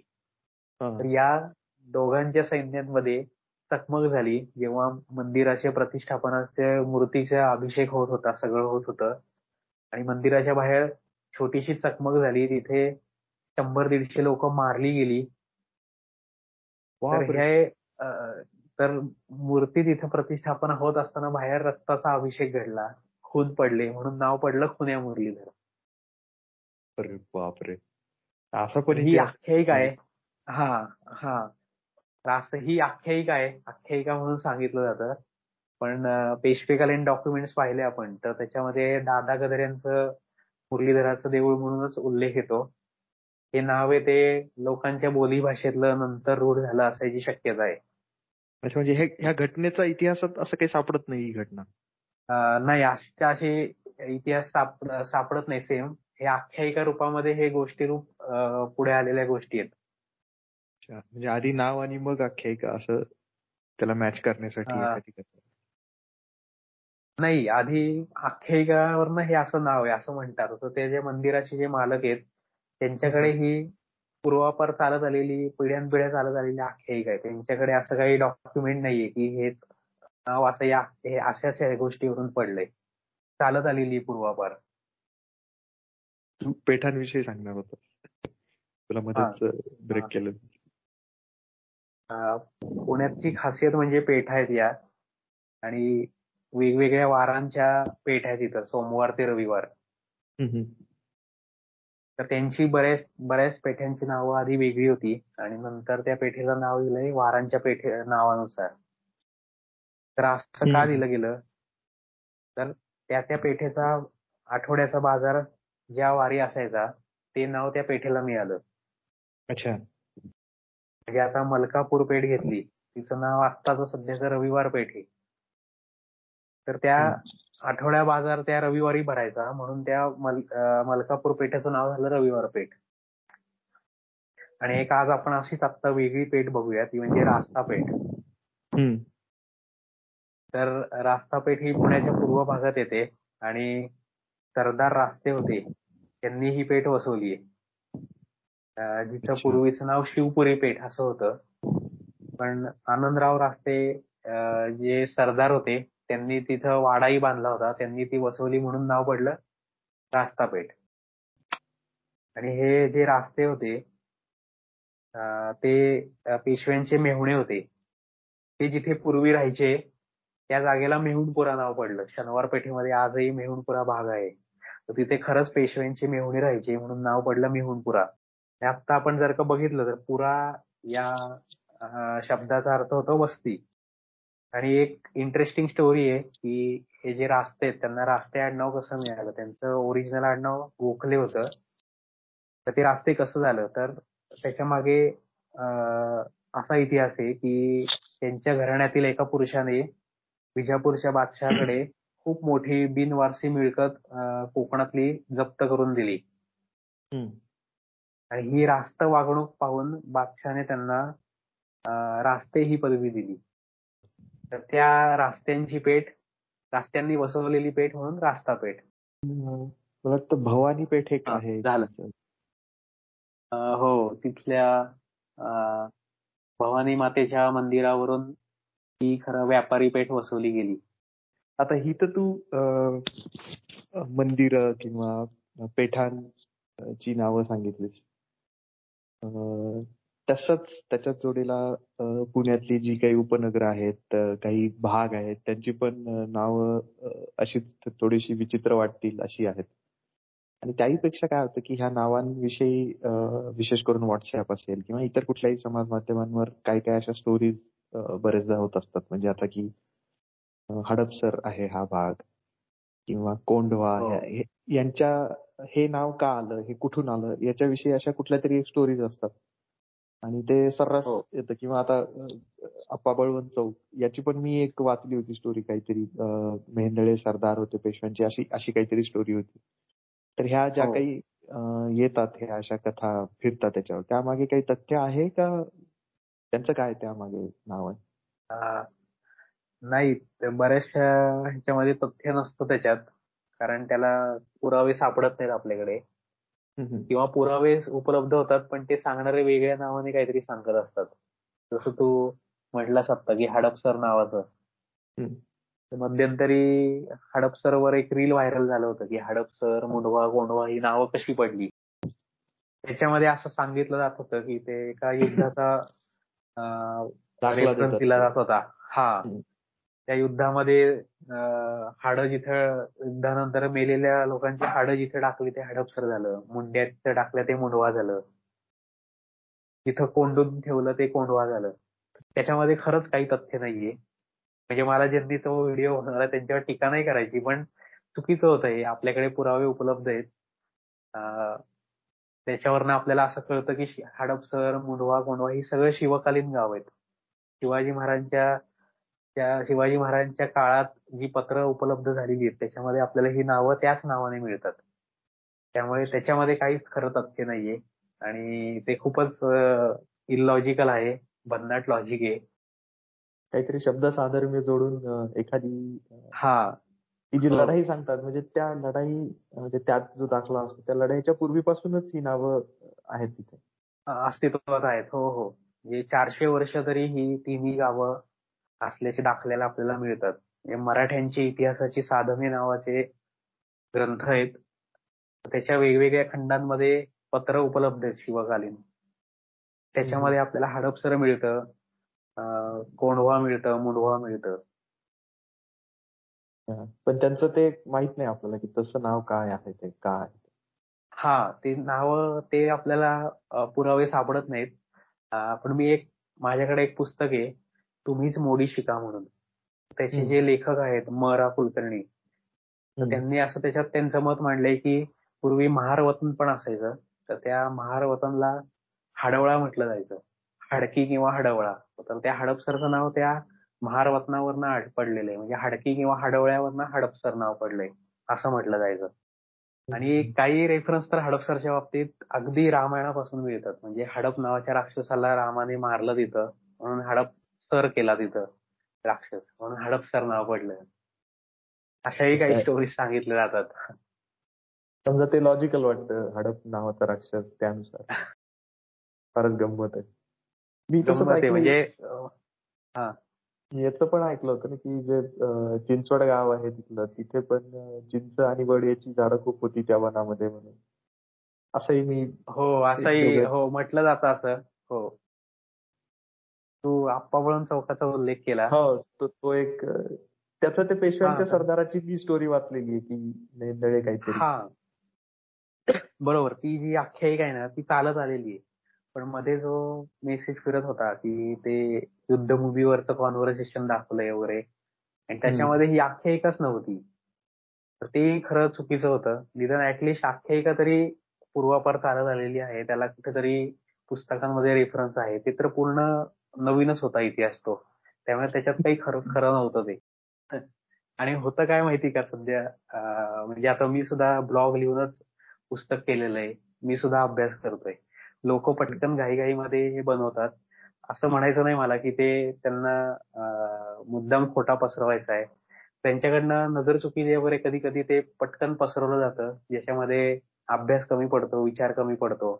Speaker 2: तर या दोघांच्या सैन्यांमध्ये चकमक झाली. जेव्हा मंदिराच्या प्रतिष्ठापनाच्या मूर्तीचा अभिषेक होत होता सगळं होत होतं. आणि मंदिराच्या बाहेर छोटीशी चकमक झाली. तिथे शंभर दीडशे लोक मारली गेली. तर हे तर मूर्ती तिथे प्रतिष्ठापना होत असताना बाहेर रक्ताचा अभिषेक घडला. खून पडले म्हणून नाव पडलं खुन्या मुरलीधर
Speaker 1: अरे बापरे. असं पण
Speaker 2: ही आख्यायिका आहे. हा हा. असं ही आख्यायिका आहे. आख्यायिका म्हणून सांगितलं जातं. पण पेशवेकालीन डॉक्युमेंट्स पाहिले आपण तर त्याच्यामध्ये दादा गदर यांचं मुरलीधराचं देऊळ म्हणूनच उल्लेख येतो. हे नाव आहे ते लोकांच्या बोली भाषेतलं नंतर रूढ झालं असायची शक्यता आहे.
Speaker 1: अच्छा म्हणजे ह्या घटनेचा इतिहासात असं काही सापडत नाही ही घटना?
Speaker 2: नाही असे इतिहास सापडत नाही सेम हे आख्यायिका रूपामध्ये हे गोष्टी रूप पुढे आलेल्या गोष्टी आहेत.
Speaker 1: म्हणजे आधी नाव आणि मग आख्यायिका असं त्याला मॅच करण्यासाठी
Speaker 2: नाही आधी आख्यायिकावरनं हे असं नाव आहे असं म्हणतात. तर ते जे मंदिराचे जे मालक आहेत त्यांच्याकडे ही पूर्वापार चालत आलेली पिढ्यानपिढ्या चालत आलेली आख्यायिका आहे त्यांच्याकडे असं काही डॉक्युमेंट नाहीये की हे नाव असं या हे अशाच गोष्टीवरून पडलंय. चालत आलेली पूर्वापार.
Speaker 1: तू पेठांविषयी सांगणार होत. तुला मध्येच ब्रेक केलं.
Speaker 2: पुण्याची खासियत म्हणजे पेठ आहेत या. आणि वेगवेगळ्या वारांच्या पेठ आहेत इथं. सोमवार ते रविवार. तर त्यांची बऱ्याच बऱ्याच पेठ्यांची नावं आधी वेगळी होती आणि नंतर त्या पेठेचं नाव दिलंय वारांच्या पेठे नावानुसार. तर असं का दिलं गेलं? तर त्या त्या पेठेचा आठवड्याचा बाजार ज्या वारी असायचा ते नाव त्या पेठेला मिळालं.
Speaker 1: अच्छा.
Speaker 2: म्हणजे आता मलकापूर पेठ घेतली. तिचं नाव आत्ताच सध्याचं रविवार पेठ आहे. तर त्या आठवड्या बाजार त्या रविवारी भरायचा म्हणून त्या मलकापूर पेठेचं नाव झालं रविवार पेठ. आणि एक आज आपण अशीच आत्ता वेगळी पेठ बघूया ती म्हणजे रास्ता पेठ. तर रास्ता पेठ ही पुण्याच्या पूर्व भागात येते आणि सरदार रास्ते होते त्यांनी ही पेठ वसवली आहे जिचं पूर्वीचं नाव शिवपुरी पेठ असं होतं. पण आनंदराव रास्ते जे सरदार होते त्यांनी तिथं वाडाही बांधला होता. त्यांनी ती वसवली म्हणून नाव पडलं रास्ता पेठ आणि हे जे रास्ते होते ते पेशव्यांचे मेहुणे होते. ते जिथे पूर्वी राहायचे त्या जागेला मेहुणपुरा नाव पडलं. शनिवार पेठेमध्ये आजही मेहुणपुरा भाग आहे. तर तिथे खरंच पेशव्यांचे मेहुणे राहायचे म्हणून नाव पडलं मेहुणपुरा. आता आपण जर का बघितलं तर पुरा या शब्दाचा अर्थ होतो वस्ती. आणि एक इंटरेस्टिंग स्टोरी आहे की हे जे रास्ते आहेत त्यांना रास्ते आडनाव कसं मिळालं? त्यांचं ओरिजिनल आडनाव गोखले होतं. तर ते रास्ते कसं झालं? तर त्याच्यामागे असा इतिहास आहे की त्यांच्या घराण्यातील एका पुरुषाने विजापूरच्या बादशहाकडे खूप मोठी बिनवारसी मिळकत कोकणातली जप्त करून दिली. आणि ही रास्त वागणूक पाहून बादशहाने त्यांना रास्ते ही पदवी दिली. तर त्या रास्त्यांची पेठ रास्त्यांनी बसवलेली पेठ म्हणून रास्ता पेठ
Speaker 1: मला वाटतं भवानी पेठ एक आहे.
Speaker 2: झालं. हो तिथल्या भवानी मातेच्या मंदिरावरून ही खरं व्यापारी पेठ वसवली गेली.
Speaker 1: आता ही तर तू मंदिर किंवा पेठांची नावं सांगितलीस. तसंच त्याच्या जोडीला पुण्यातली जी काही उपनगर आहेत काही भाग आहेत त्यांची पण नावं अशी थोडीशी विचित्र वाटतील अशी आहेत. आणि त्याहीपेक्षा काय होतं की ह्या नावांविषयी विशेष करून व्हॉट्सअप असेल किंवा इतर कुठल्याही समाज माध्यमांवर काही काही अशा स्टोरीज बरेचदा होत असतात. म्हणजे आता की हडपसर आहे हा भाग किंवा कोंढवा यांच्या हे नाव का आलं हे कुठून आलं याच्याविषयी अशा कुठल्या तरी स्टोरीज असतात. आणि ते सर्रास येतं किंवा आता अप्पा बळवंत चौक याची पण मी एक वाचली होती स्टोरी काहीतरी मेहेंदळे सरदार होते पेशव्यांची अशी अशी काहीतरी स्टोरी होती. तर ह्या ज्या काही येतात ह्या अशा कथा फिरतात त्याच्यावर त्यामागे काही तथ्य आहे का? त्यांचं काय त्यामागे नाव आहे?
Speaker 2: नाही बऱ्याचशा ह्याच्यामध्ये तथ्य नसतं त्याच्यात कारण त्याला पुरावे सापडत नाहीत आपल्याकडे. किंवा पुरावे उपलब्ध होतात पण ते सांगणारे वेगळ्या नावाने काहीतरी सांगत असतात. जसं तू म्हटलास आता की हडपसर नावाचं. मध्यंतरी हडपसरवर एक रील व्हायरल झालं होतं की हडपसर मुंडवा गोंडवा ही नावं कशी पडली? त्याच्यामध्ये असं सांगितलं जात होतं की ते एका युद्धाचा दिला जात होता. हा. त्या युद्धामध्ये हाड जिथं युद्धानंतर मेलेल्या लोकांची हाड जिथे टाकली ते हडपसर झालं. मुंड्या तिथं टाकल्या ते मुंडवा झालं. जिथं कोंडून ठेवलं ते कोंडवा झालं. त्याच्यामध्ये खरंच काही तथ्य नाहीये. म्हणजे मला ज्यांनी तो व्हिडिओ बनवला त्यांच्यावर टीका नाही करायची पण चुकीचं होतं हे आपल्याकडे पुरावे उपलब्ध आहेत. त्याच्यावरनं आपल्याला असं कळतं की हडपसर मुंडवा कोंडवा ही सगळं शिवकालीन गाव आहेत. शिवाजी महाराजांच्या त्या शिवाजी महाराजांच्या काळात जी पत्र उपलब्ध झालेली आहेत त्याच्यामध्ये आपल्याला ही नावं त्याच नावाने मिळतात. त्यामुळे त्याच्यामध्ये काहीच खरं तथ्य नाहीये. आणि ते खूपच इलॉजिकल आहे भन्नाट लॉजिक आहे.
Speaker 1: काहीतरी शब्द साधर्म्य जोडून एखादी
Speaker 2: हा.
Speaker 1: ती जी लढाई सांगतात म्हणजे त्या लढाई म्हणजे त्यात जो दाखला असतो त्या लढाईच्या पूर्वीपासूनच ही नावं आहेत तिथे.
Speaker 2: अस्तित्वात आहेत. हो हो. म्हणजे चारशे वर्ष तरी ही तिन्ही गावं असल्याचे दाखल्याला आपल्याला मिळतात. मराठ्यांची इतिहासाची साधने नावाचे ग्रंथ आहेत. त्याच्या वेगवेगळ्या खंडांमध्ये पत्र उपलब्ध आहेत शिवकालीन. त्याच्यामध्ये आपल्याला हडपसर मिळतं कोंढवा मिळतं मुंडवा मिळतं.
Speaker 1: पण त्यांचं ते माहीत नाही आपल्याला की तसं नाव काय आहे ते काय
Speaker 2: हा ते नाव ते आपल्याला पुरावे सापडत नाहीत. पण मी एक माझ्याकडे एक पुस्तक आहे. तुम्हीच मोडी शिका म्हणून. त्याचे जे लेखक आहेत म रा कुलकर्णी त्यांनी असं त्याच्यात त्यांचं मत मांडलंय की पूर्वी महारवतन पण असायचं तर त्या महारवतनला हडवळा म्हटलं जायचं. हडकी किंवा हडवळा. तर त्या हडपसरचं नाव त्या महारवतनावरनं पडलेलं आहे म्हणजे हडकी किंवा हडवळ्यावरनं हडपसर नाव पडलंय असं म्हटलं जायचं. आणि काही रेफरन्स तर हडपसरच्या बाबतीत अगदी रामायणापासून मिळतात. म्हणजे हडप नावाच्या राक्षसाला रामाने मारलं तिथं म्हणून हडप सर केला तिथं. राक्षस. म्हणून हडपसर नाव पडलं. अशाही काही स्टोरीज सांगितल्या जातात.
Speaker 1: समजा ते लॉजिकल वाटतं. हडप नावाचा राक्षस त्यानुसार. फारच गंमत आहे.
Speaker 2: मी म्हणजे
Speaker 1: याचं पण ऐकलं होतं ना की जे चिंचवड गाव आहे तिथलं तिथे पण चिंच आणि वड याची झाडं खूप होती त्या वनामध्ये म्हणून. असंही मी
Speaker 2: हो असंही हो म्हटलं जातं असं. हो. तू आप्पा चौकाचा उल्लेख केला.
Speaker 1: हो तो एक त्याचं ते पेशव्यांच्या सरदाराची जी स्टोरी वाचलेली आहे की नेंदळे काहीतरी.
Speaker 2: हा. बरोबर. ती जी आख्यायिका आहे ना ती चालत आलेली आहे. पण मध्ये जो मेसेज फिरत होता की ते युद्ध मुव्हीवरचं कॉन्व्हर्सेशन दाखवलंय वगैरे आणि त्याच्यामध्ये ही आख्यायिकाच नव्हती. तर ते खरं चुकीचं होतं. निदान ऍटलिस्ट आख्यायिका तरी पूर्वापार चालत आलेली आहे. त्याला कुठेतरी पुस्तकांमध्ये रेफरन्स आहे. ते तर पूर्ण नवीनच होता इतिहास तो. त्यामुळे त्याच्यात काही खरं खरं नव्हतं ते. आणि होतं काय माहिती का सध्या म्हणजे आता मी सुद्धा ब्लॉग लिहूनच पुस्तक केलेलं आहे. मी सुद्धा अभ्यास करतोय. लोक पटकन घाईघाईमध्ये हे बनवतात. असं म्हणायचं नाही मला की ते त्यांना मुद्दाम खोटा पसरवायचा आहे. त्यांच्याकडनं नजर चुकीचे वगैरे कधी कधी ते पटकन पसरवलं जातं. ज्याच्यामध्ये अभ्यास कमी पडतो विचार कमी पडतो.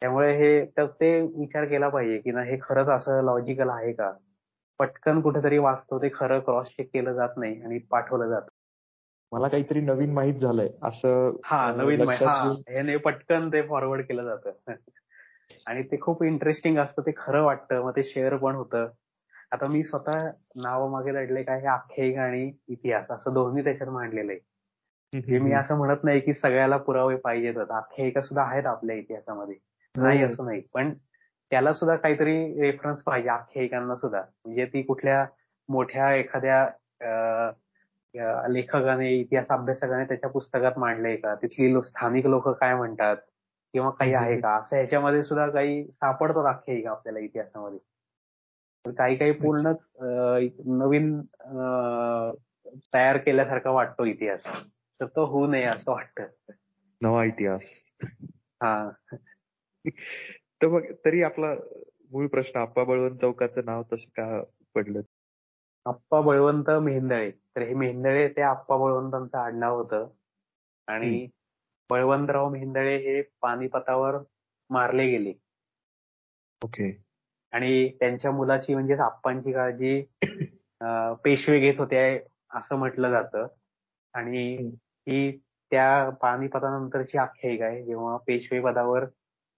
Speaker 2: त्यामुळे हे ते विचार केला पाहिजे की ना हे खरंच असं लॉजिकल आहे का? पटकन कुठेतरी वाचतो ते खरं क्रॉस चेक केलं जात नाही आणि पाठवलं जातं
Speaker 1: मला काहीतरी नवीन माहीत झालंय असं
Speaker 2: हा नवीन ह्याने पटकन ते फॉरवर्ड केलं जातं. आणि ते खूप इंटरेस्टिंग असतं ते खरं वाटतं मग ते शेअर पण होतं. आता मी स्वतः नाव मागे लढले काय हे आख्यायिका आणि इतिहास असं दोन्ही त्याच्यात मांडलेलं आहे. मी असं म्हणत नाही की सगळ्याला पुरावे पाहिजेत आख्यायिका सुद्धा आहेत आपल्या इतिहासामध्ये. नाही हो. असं नाही. पण त्याला सुद्धा काहीतरी रेफरन्स पाहिजे आख्यायिकांना सुद्धा. म्हणजे ती कुठल्या मोठ्या एखाद्या लेखकाने इतिहास अभ्यासकाने त्याच्या पुस्तकात मांडलंय का? तिथली स्थानिक लोक काय म्हणतात? किंवा काही आहे का? असं ह्याच्यामध्ये सुद्धा काही सापडतो आख्यायिका आपल्याला इतिहासामध्ये. काही काही पूर्णच नवीन तयार केल्यासारखा वाटतो इतिहास. तर तो होऊ नये असं वाटतं.
Speaker 1: नवा इतिहास.
Speaker 2: हा.
Speaker 1: तर मग तरी आपला मूळ प्रश्न आप्पा बळवंत चौकाचं नाव तसं का पडलं?
Speaker 2: आप्पा बळवंत मेहेंदळे. तर हे मेहेंदळे ते आप्पा बळवंतांचं आडनाव होतं. आणि बळवंतराव मेहेंदळे हे पानिपतावर मारले गेले.
Speaker 1: ओके.
Speaker 2: आणि त्यांच्या मुलाची म्हणजे आप्पांची काळजी पेशवे घेत होते असं म्हटलं जातं. आणि ही त्या पानिपतानंतरची आख्यायिका आहे. जेव्हा पेशवे पदावर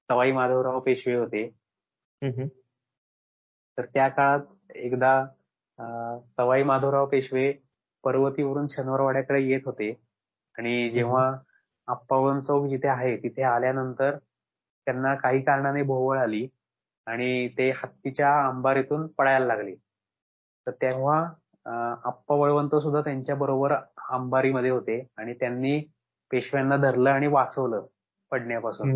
Speaker 2: सवाई माधवराव पेशवे होते. तर त्या काळात एकदा सवाई माधवराव पेशवे पर्वतीवरून शनिवारवाड्याकडे येत होते. आणि जेव्हा आप्पावन चौक जिथे आहे तिथे आल्यानंतर त्यांना काही कारणाने भोवळ आली आणि ते हत्तीच्या अंबारीतून पळायला लागले. तर तेव्हा आप्पा वळवंत सुद्धा त्यांच्या बरोबर अंबारीमध्ये होते आणि त्यांनी पेशव्यांना धरलं आणि वाचवलं पडण्यापासून.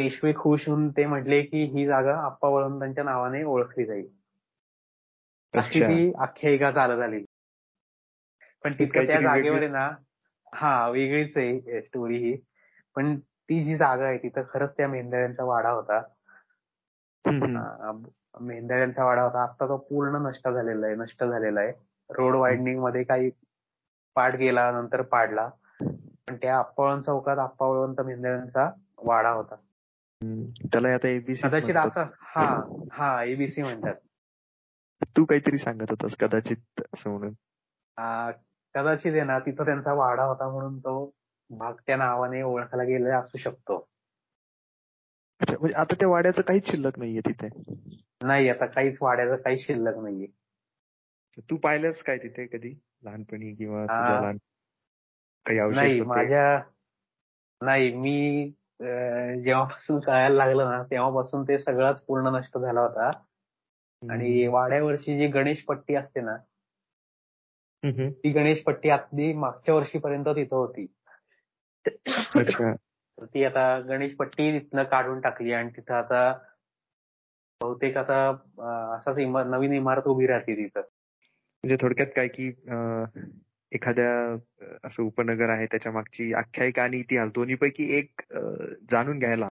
Speaker 2: पेशवे खुश होऊन ते म्हटले की ही जागा आप्पा वळवंतांच्या नावाने ओळखली जाईल. अशी ती आख्यायिका चालत आली. पण तिथं त्या जागेवर आहे ना हा वेगळीच आहे स्टोरी ही. पण ती जी जागा आहे तिथं खरंच त्या मेंढ्यांचा वाडा होता. मेंढ्यांचा वाडा होता. आता तो पूर्ण नष्ट झालेला आहे नष्ट झालेला आहे. रोड वायडनिंगमध्ये काही पाठ गेला नंतर पाडला. पण त्या आप्पावळण चौकात आप्पावळवंत मेंढ्यांचा वाडा होता.
Speaker 1: त्याला आता एबीसी
Speaker 2: कदाचित असं हा हा एबीसी म्हणतात.
Speaker 1: तू काहीतरी सांगत होतास कदाचित असं म्हणून.
Speaker 2: कदाचित आहे ना तिथं त्यांचा वाडा होता म्हणून तो भाग त्या नावाने ओळखला गेला असू शकतो.
Speaker 1: म्हणजे आता त्या वाड्याचं काहीच शिल्लक नाहीये तिथे?
Speaker 2: नाही आता काहीच वाड्याचं काहीच शिल्लक नाहीये.
Speaker 1: तू पाहिलंस काय तिथे कधी? लहानपणी किंवा
Speaker 2: नाही माझ्या नाही मी जेव्हापासून कळायला लागलं ना तेव्हापासून ते सगळंच पूर्ण नष्ट झाला होता. आणि वाड्यावरची जी गणेश पट्टी असते ना ती गणेश पट्टी अगदी मागच्या वर्षीपर्यंत तिथं होती. ती आता गणेश पट्टी तिथनं काढून टाकली आणि तिथं आता बहुतेक आता असाच नवीन इमारत उभी राहते तिथं.
Speaker 1: म्हणजे थोडक्यात काय की एखाद्या असं उपनगर आहे त्याच्या मागची आख्यायिका आणि इतिहास दोन्हीपैकी एक जाणून घ्यायला.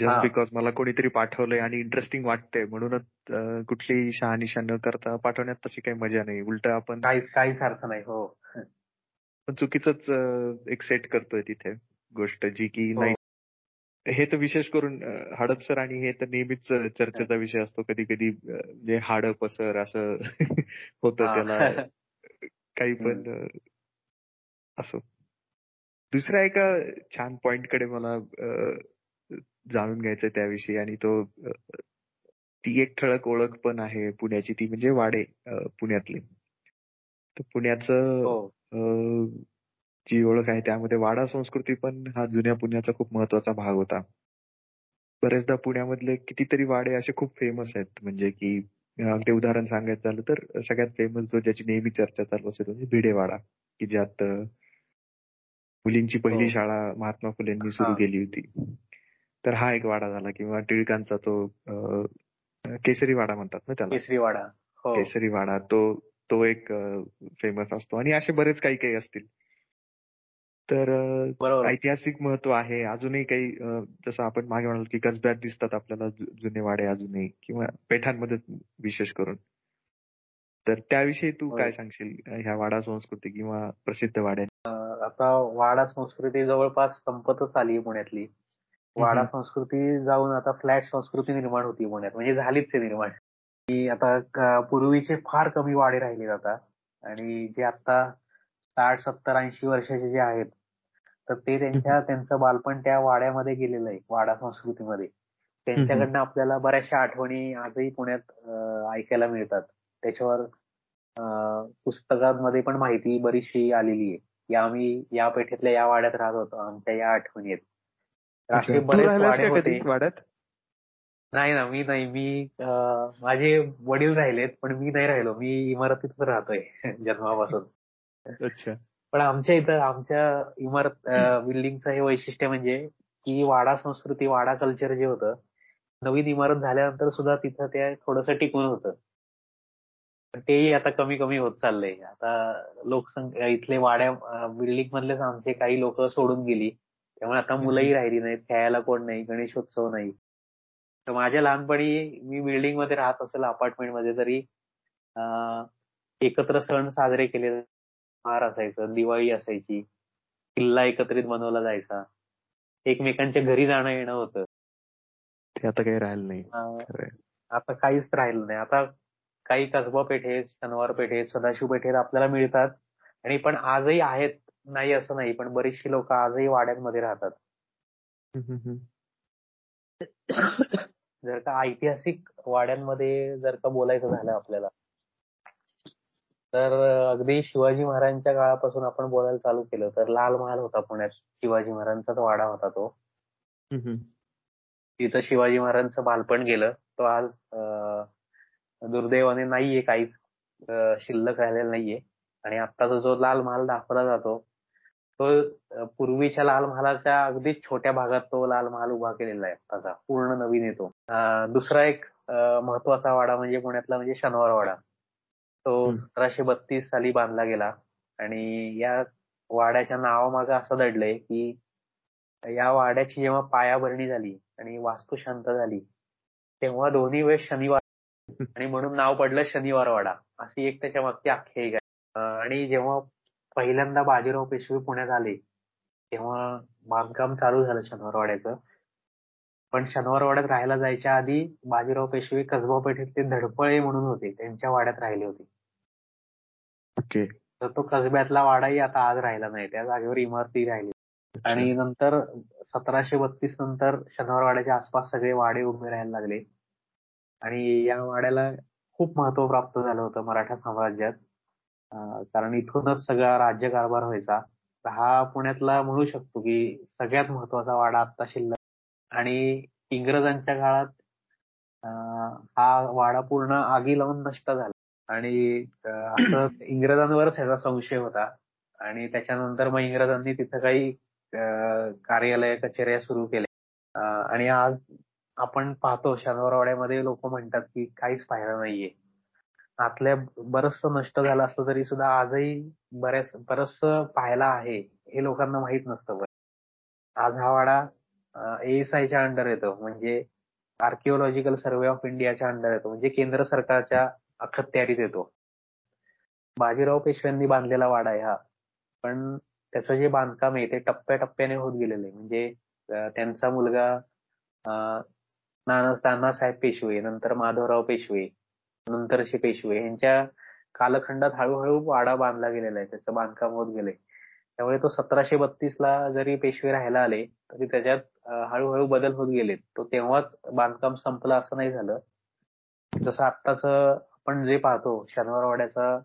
Speaker 1: जस्ट बिकॉज मला कोणीतरी पाठवलंय आणि इंटरेस्टिंग वाटतंय म्हणूनच कुठलीही शहानिशा न करता पाठवण्यात तशी काही मजा नाही. उलट आपण
Speaker 2: काहीच अर्थ नाही हो.
Speaker 1: पण चुकीच एक सेट करतोय तिथे गोष्ट जी की हो. नाही. हे तर विशेष करून हडपसर आणि हे तर नेहमीच चर्चेचा विषय असतो. कधी कधी म्हणजे हाडप सर असं होतं त्याला काही पण असो. दुसऱ्या एका छान पॉइंटकडे मला जाणून घ्यायचं त्याविषयी आणि तो ती एक ठळक ओळख पण आहे पुण्याची ती म्हणजे वाडे पुण्यातली. तर पुण्याचं हो. जी ओळख आहे त्यामध्ये वाडा संस्कृती पण हा जुन्या पुण्याचा खूप महत्त्वाचा भाग होता. बरेचदा पुण्यामधले कितीतरी वाडे असे खूप फेमस आहेत म्हणजे की ते उदाहरण सांगायचं झालं तर सगळ्यात फेमस जो ज्याची नेहमी चर्चा चालू असेल म्हणजे भिडेवाडा की ज्यात मुलींची पहिली हो. शाळा महात्मा फुलेंनी सुरू केली होती. तर हा एक वाडा झाला किंवा टिळकांचा तो केसरी वाडा म्हणतात ना त्याला.
Speaker 2: केसरी वाडा हो.
Speaker 1: केसरी वाडा तो तो एक फेमस असतो. आणि असे बरेच काही काही असतील. तर ऐतिहासिक महत्त्व आहे. अजूनही काही जसं आपण मागे म्हणाल की कसब्यात दिसतात आपल्याला जुने वाडे अजूनही किंवा पेठांमध्ये विशेष करून. तर त्याविषयी तू काय सांगशील? ह्या वाडा संस्कृती किंवा प्रसिद्ध वाड्या?
Speaker 2: आता वाडा संस्कृती जवळपास संपतच आली पुण्यातली. वाडा संस्कृती जाऊन आता फ्लॅट संस्कृती निर्माण होती पुण्यात. म्हणजे झालीच निर्माण. की आता पूर्वीचे फार कमी वाडे राहिले आता. आणि जे आता साठ सत्तर ऐंशी वर्षाचे जे आहेत तर ते त्यांच्या त्यांचं बालपण त्या वाड्यामध्ये गेलेलं आहे वाडा संस्कृतीमध्ये. त्यांच्याकडनं आपल्याला बऱ्याचशा आठवणी आजही पुण्यात ऐकायला मिळतात. त्याच्यावर पुस्तकांमध्ये पण माहिती बरीचशी आलेली आहे. की आम्ही या पेठेतल्या या वाड्यात राहत होतो. आमच्या या आठवणी आहेत.
Speaker 1: असे बरेच वाडे होते. वाड्यात?
Speaker 2: नाही ना मी नाही. मी माझे वडील राहिलेत पण मी नाही राहिलो. मी इमारतीतच राहतोय जन्मापासून.
Speaker 1: अच्छा.
Speaker 2: पण आमच्या इथं आमच्या इमारत बिल्डिंगचं हे वैशिष्ट्य म्हणजे की वाडा संस्कृती वाडा कल्चर जे होतं नवीन इमारत झाल्यानंतर सुद्धा तिथं ते थोडंसं टिकून होतं. तेही आता कमी कमी होत चाललंय. आता लोकसंख्या इथले वाड्या बिल्डिंग मधलेच आमचे काही लोक सोडून गेली. त्यामुळे आता मुलंही राहिली नाहीत खेळायला कोण नाही गणेशोत्सव नाही. तर माझ्या लहानपणी मी बिल्डिंगमध्ये राहत असेल अपार्टमेंटमध्ये तरी एकत्र सण साजरे केले हार असायचं दिवाळी असायची किल्ला एकत्रित बनवला जायचा एकमेकांच्या घरी जाणं येणं होतं.
Speaker 1: ते आता काही राहिलं नाही.
Speaker 2: आता काहीच राहिलं नाही. आता काही कसबा पेठेत शनिवार पेठेत सदाशिव पेठेत आपल्याला मिळतात. आणि पण आजही आहेत नाही असं नाही पण बरीचशी लोक आजही वाड्यांमध्ये राहतात. जर का ऐतिहासिक वाड्यांमध्ये जर का बोलायचं झालं आपल्याला तर अगदी शिवाजी महाराजांच्या काळापासून आपण बोलायला चालू केलं तर लाल महाल होता पुण्यात. शिवाजी महाराजांचाच वाडा होता तो. तिथं शिवाजी महाराजांचं बालपण गेलं. तो आज दुर्दैवाने नाहीये काहीच. शिल्लक राहिलेला नाहीये. आणि आत्ताचा जो लाल महाल दाखवला जातो तो पूर्वीच्या लाल महालाच्या अगदी छोट्या भागात तो लाल महाल उभा केलेला आहे त्याचा पूर्ण नवीन येतो. दुसरा एक महत्त्वाचा वाडा म्हणजे पुण्यातला म्हणजे शनिवार वाडा तो सतराशे बत्तीस साली बांधला गेला. आणि या वाड्याच्या नावामागे असं दडलंय की या वाड्याची जेव्हा पायाभरणी झाली आणि वास्तू शांत झाली तेव्हा दोन्ही वेळेस शनिवार आणि म्हणून नाव पडलं शनिवार वाडा अशी एक त्याच्या मागची आख्यायिका आहे. आणि जेव्हा पहिल्यांदा बाजीराव पेशवे पुण्यात आले तेव्हा बांधकाम चालू झालं शनिवार वाड्याचं पण शनिवार वाड्यात राहायला जायच्या आधी बाजीराव पेशवे कसबा पेठेतले धडपळे म्हणून होते त्यांच्या वाड्यात राहिले होते.
Speaker 1: ओके.
Speaker 2: तर तो कसब्यातला वाडाही आता आज राहिला नाही त्या जागेवर इमारती राहिली आणि नंतर सतराशे बत्तीस नंतर शनिवार वाड्याच्या आसपास सगळे वाडे उभे राहायला लागले. आणि या वाड्याला खूप महत्त्व प्राप्त झालं होतं मराठा साम्राज्यात. कारण इथूनच सगळा राज्यकारभार व्हायचा. हा पुण्यातला म्हणू शकतो की सगळ्यात महत्त्वाचा वाडा आता शिल्लक आणि इंग्रजांच्या काळात हा वाडा पूर्ण आगी लावून नष्ट झाला. आणि असं इंग्रजांवरच ह्याचा संशय होता. आणि त्याच्यानंतर मग इंग्रजांनी तिथं काही कार्यालय कचेऱ्या सुरू केल्या. आणि आज आपण पाहतो शनिवारवाड्यामध्ये लोक म्हणतात की काहीच पाहिलं नाहीये. आतल्या बरचस नष्ट झालं असलं तरी सुद्धा आजही बऱ्याच बरच पाहायला आहे हे लोकांना माहीत नसतं आज हा वाडा एएसआयच्या अंडर येतो. म्हणजे आर्किओलॉजिकल सर्वे ऑफ इंडियाच्या अंडर येतो. म्हणजे केंद्र सरकारच्या अखत्यारीत येतो. बाजीराव पेशव्यांनी बांधलेला वाडा आहे हा. पण त्याचं जे बांधकाम आहे ते टप्प्याटप्प्याने होत गेलेलं आहे. म्हणजे त्यांचा मुलगा नानासाहेब पेशवे नंतर माधवराव पेशवे नंतरचे पेशवे यांच्या कालखंडात हळूहळू वाडा बांधला गेलेला आहे. त्याचं बांधकाम होत गेलंय. त्यामुळे तो सतराशे बत्तीस ला जरी पेशवे राहायला आले तरी त्याच्यात हळूहळू बदल होत गेले तो तेव्हाच बांधकाम संपलं असं नाही झालं. जसं आत्ताच आपण जे पाहतो शनिवारवाड्याचा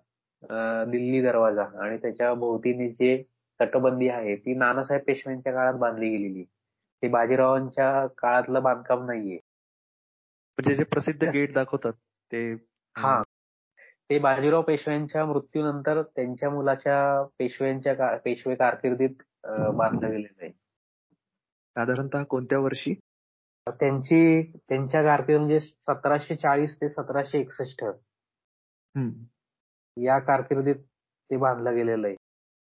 Speaker 2: दिल्ली दरवाजा आणि त्याच्या भोवतीने जे तटबंदी आहे ती नानासाहेब पेशव्यांच्या काळात बांधली गेलेली. ते बाजीरावांच्या काळातलं बांधकाम नाहीये.
Speaker 1: म्हणजे जे प्रसिद्ध गेट दाखवतात ते
Speaker 2: हा. ते बाजीराव पेशव्यांच्या मृत्यूनंतर त्यांच्या मुलाच्या पेशव्यांच्या पेशवे कारकिर्दीत बांधलं गेलेलं आहे.
Speaker 1: साधारणतः कोणत्या वर्षी?
Speaker 2: त्यांची त्यांच्या कारकिर्दी म्हणजे सतराशे चाळीस ते सतराशे एकसष्ट. या कारकिर्दीत ते बांधलं गेलेलं आहे.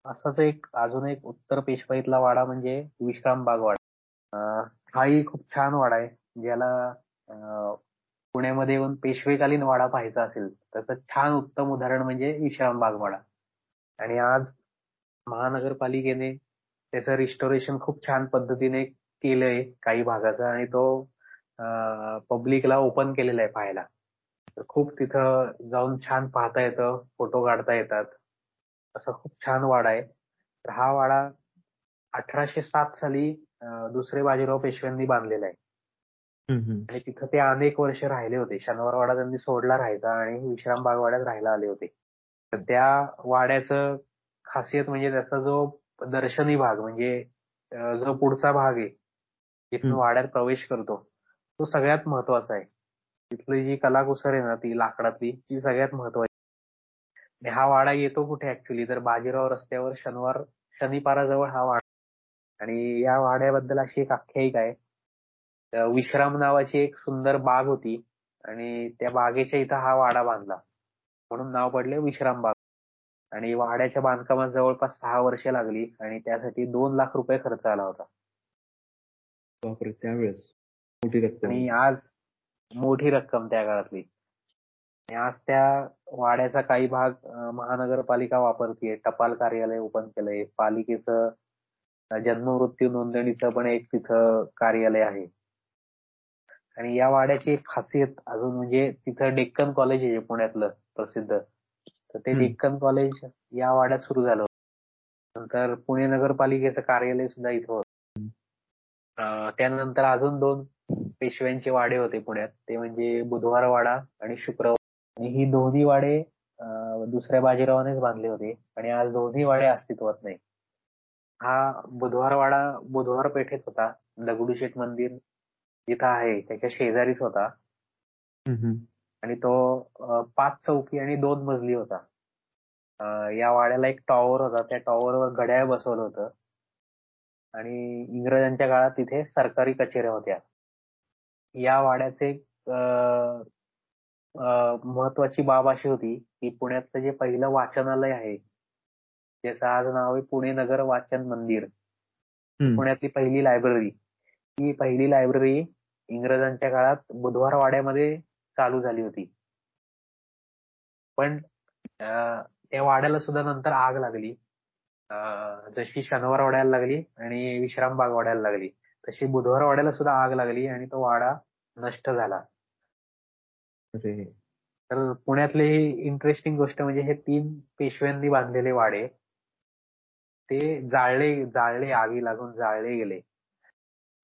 Speaker 2: असाच एक अजून एक उत्तर पेशवाईतला वाडा म्हणजे विश्रामबाग वाडा हाही खूप छान वाडा आहे. ज्याला पुण्यामध्ये येऊन पेशवेकालीन वाडा पाहायचा असेल त्याचं छान उत्तम उदाहरण म्हणजे विश्रामबाग वाडा आणि आज महानगरपालिकेने त्याचं रिस्टोरेशन खूप छान पद्धतीने केलंय काही भागाचं आणि तो पब्लिकला ओपन केलेला आहे पाहायला. तर खूप तिथं जाऊन छान पाहता येतं फोटो काढता येतात. असा खूप छान वाडा आहे. तर हा वाडा अठराशे सात साली दुसरे बाजीराव पेशव्यांनी बांधलेला आहे. आणि तिथं ते अनेक वर्ष राहिले होते. शनिवार वाडा त्यांनी सोडला राहायचा आणि विश्राम बाग वाड्यात राहायला आले होते. तर त्या वाड्याचं खासियत म्हणजे त्याचा जो दर्शनी भाग म्हणजे जो पुढचा भाग आहे जिथून वाड्यात प्रवेश करतो तो सगळ्यात महत्त्वाचा आहे. तिथली जी कलाकुसर आहे ना ती लाकडातली ती सगळ्यात महत्वाची. हा वाडा येतो कुठे ऍक्च्युली तर बाजीराव रस्त्यावर शनिवार शनिपाराजवळ हा वाडा आणि या वाड्याबद्दल अशी एक आख्यायिका आहे. विश्राम नावाची एक सुंदर बाग होती. आणि त्या बागेच्या इथं हा वाडा बांधला. म्हणून नाव पडले विश्राम बाग. आणि वाड्याच्या बांधकामात जवळपास सहा वर्ष लागली आणि त्यासाठी दोन लाख रुपये खर्च आला होता.
Speaker 1: त्यावेळेस? मोठी रक्कम.
Speaker 2: आणि आज मोठी रक्कम त्या काळातली. आणि आज त्या वाड्याचा काही भाग महानगरपालिका वापरतीये टपाल कार्यालय ओपन केलंय पालिकेचं जन्म मृत्यू नोंदणीचं पण एक तिथं कार्यालय आहे. आणि या वाड्याची एक खासियत अजून म्हणजे तिथं डेक्कन कॉलेज आहे पुण्यातलं प्रसिद्ध. तर ते डेक्कन कॉलेज या वाड्यात सुरू झालं नंतर पुणे नगरपालिकेचं कार्यालय सुद्धा इथं होतं. त्यानंतर अजून दोन पेशव्यांचे वाडे होते पुण्यात. ते म्हणजे बुधवार वाडा आणि शुक्रवार. आणि ही दोन्ही वाडे दुसऱ्या बाजीरावानेच बांधले होते. आणि आज दोन्ही वाडे अस्तित्वात नाही हा बुधवार वाडा बुधवार पेठेत होता. दगडूशेठ मंदिर जिथं आहे त्याच्या शेजारीच होता. आणि तो पाच चौकी आणि दोन मजली होता. या वाड्याला एक टॉवर होता. त्या टॉवरवर घड्याळ बसवलं होतं. आणि इंग्रजांच्या काळात तिथे सरकारी कचेऱ्या होत्या. या वाड्याचे महत्वाची बाब अशी होती की पुण्यातलं जे पहिलं वाचनालय आहे ज्याचं आज नाव आहे पुणे नगर वाचन मंदिर. पुण्यातली पहिली लायब्ररी ही पहिली लायब्ररी इंग्रजांच्या काळात बुधवार वाड्यामध्ये चालू झाली होती. पण त्या वाड्याला सुद्धा नंतर आग लागली. जशी शनिवार वाड्याला लागली आणि विश्रामबाग वाड्याला लागली. तशी बुधवार वाड्याला सुद्धा आग लागली आणि तो वाडा नष्ट झाला. तर पुण्यातले इंटरेस्टिंग गोष्ट म्हणजे हे तीन पेशव्यांनी बांधलेले वाडे ते जाळले जाळले आगी लागून जाळले गेले.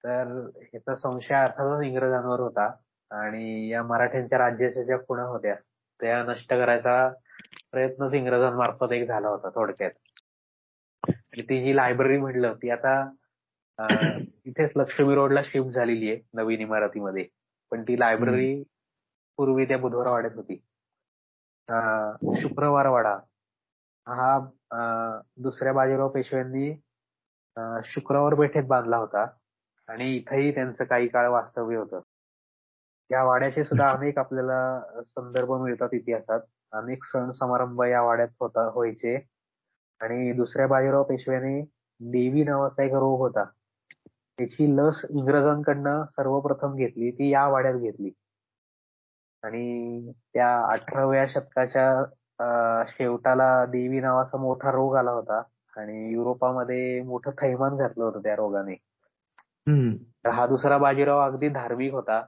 Speaker 2: तर ह्याचा संशय अर्थातच इंग्रजांवर होता. आणि या मराठ्यांच्या राज्याच्या ज्या खुणा होत्या त्या नष्ट करायचा प्रयत्नच इंग्रजांमार्फत एक झाला होता थोडक्यात. ती जी लायब्ररी म्हटलं ती आता इथेच लक्ष्मी रोडला शिफ्ट झालेली आहे नवीन इमारतीमध्ये. पण ती लायब्ररी पूर्वी त्या बुधवार वाड्यात होती. शुक्रवार वाडा हा दुसऱ्या बाजीराव पेशव्यांनी शुक्रवार पेठेत बांधला होता. आणि इथंही त्यांचं काही काळ वास्तव्य होतं. या वाड्याचे सुद्धा अनेक आपल्याला संदर्भ मिळतात इतिहासात. अनेक सण समारंभ या वाड्यात होता व्हायचे. आणि दुसऱ्या बाजीराव पेशव्याने देवी नावाचा एक रोग होता. त्याची लस इंग्रजांकडनं सर्वप्रथम घेतली ती या वाड्यात घेतली. आणि त्या अठराव्या शतकाच्या शेवटाला देवी नावाचा मोठा रोग आला होता. आणि युरोपामध्ये मोठं थैमान घातलं होतं त्या रोगाने. तर हा दुसरा बाजीराव अगदी धार्मिक होता.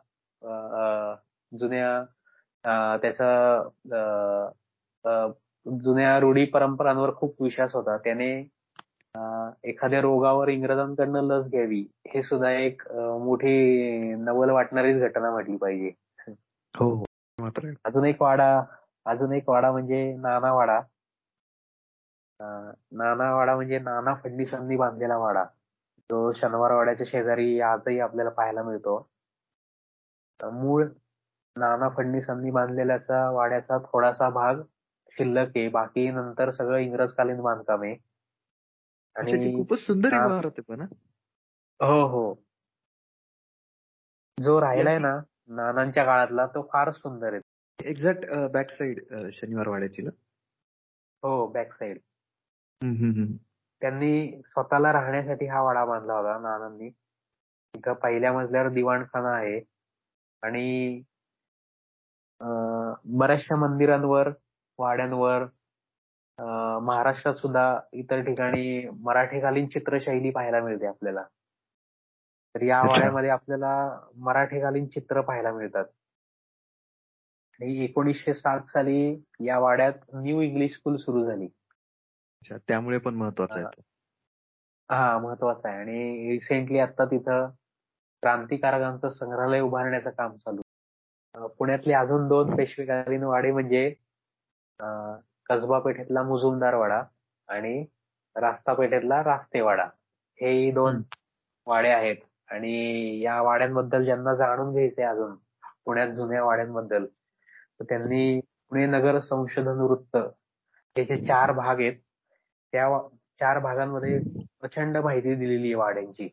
Speaker 2: जुन्या त्याचा जुन्या रूढी परंपरांवर खूप विश्वास होता. त्याने एखाद्या रोगावर इंग्रजांकडनं लस घ्यावी हे सुद्धा एक मोठी नवल वाटणारीच घटना म्हटली पाहिजे.
Speaker 1: हो, हो.
Speaker 2: अजून एक वाडा अजून एक वाडा म्हणजे नाना वाडा. नाना वाडा म्हणजे नाना फडणीसांनी बांधलेला वाडा. जो शनिवार वाड्याच्या शेजारी आजही आपल्याला पाहायला मिळतो. मूळ नाना फडणीसांनी बांधलेल्याचा वाड्याचा थोडासा भाग शिल्लक आहे. बाकी नंतर सगळं इंग्रजकालीन बांधकाम आहे.
Speaker 1: आणि खूपच सुंदर इमारत आहे पण
Speaker 2: हो? हो जो राहिलाय ना नानांच्या काळातला तो फार सुंदर आहे.
Speaker 1: एक्झॅक्ट बॅक साइड शनिवार वाड्याची ना?
Speaker 2: हो बॅक साइड त्यांनी स्वतःला राहण्यासाठी हा वाडा बांधला होता नानांनी. तिथं पहिल्या मजल्यावर दिवाणखाना आहे. आणि बऱ्याचशा मंदिरांवर वाड्यांवर महाराष्ट्रात सुद्धा इतर ठिकाणी मराठीकालीन चित्रशैली पाहायला मिळते आपल्याला. तर या वाड्यामध्ये आपल्याला मराठीकालीन चित्र पाहायला मिळतात. आणि एकोणीसशे सात साली या वाड्यात न्यू इंग्लिश स्कूल सुरू झाली.
Speaker 1: त्यामुळे पण महत्वाचं आहे
Speaker 2: हा महत्वाचं आहे. आणि रिसेंटली आता तिथं क्रांतिकारकांचं संग्रहालय उभारण्याचं काम चालू पुण्यातले अजून दोन पेशवेकालीन वाडे म्हणजे कसबा पेठेतला मुजुमदार वाडा आणि रास्ता पेठेतला रास्तेवाडा. हे दोन वाडे आहेत आणि या वाड्यांबद्दल ज्यांना जाणून घ्यायचंय अजून पुण्यात जुन्या वाड्यांबद्दल तर त्यांनी पुणे नगर संशोधन वृत्त हे जे चार भाग आहेत त्या चार भागांमध्ये प्रचंड माहिती दिलेली आहे वाड्यांची.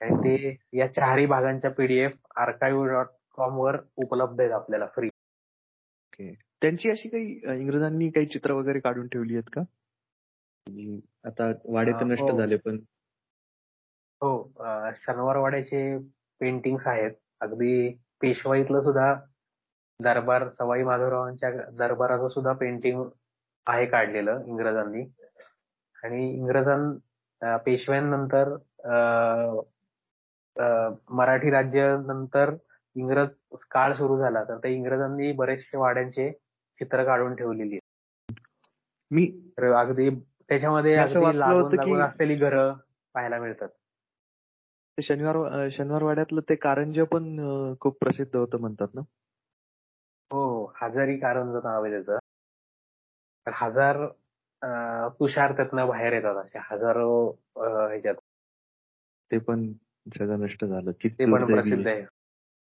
Speaker 2: आणि ते या चारही भागांच्या पीडीएफ आर्काईव्ह डॉट कॉम वर उपलब्ध आहेत आपल्याला फ्री
Speaker 1: त्यांची अशी काही इंग्रजांनी काही चित्र वगैरे काढून ठेवली आहेत का? आता वाडे तर नष्ट
Speaker 2: हो.
Speaker 1: झाले पण
Speaker 2: हो शनिवार वाड्याचे पेंटिंग्स आहेत. अगदी पेशवाईतलं सुद्धा दरबार सवाई माधवरावांच्या दरबाराचं सुद्धा पेंटिंग आहे काढलेलं इंग्रजांनी. आणि इंग्रजां पेशव्यांनंतर मराठी राज्य नंतर इंग्रज काळ सुरू झाला. तर त्या इंग्रजांनी बरेचसे वाड्यांचे चित्र काढून ठेवलेली
Speaker 1: मी
Speaker 2: अगदी त्याच्यामध्ये असलेली घरं पाहायला मिळतात.
Speaker 1: शनिवार शनिवार वाड्यातलं ते कारंज पण खूप प्रसिद्ध होतं म्हणतात ना?
Speaker 2: हो हजारी कारंज नाव आहे त्याचं. हजार तुषार त्यातनं बाहेर येतात असे. हजारो ह्याच्यात.
Speaker 1: ते पण सगळं नष्ट झालं.
Speaker 2: ते पण प्रसिद्ध आहे.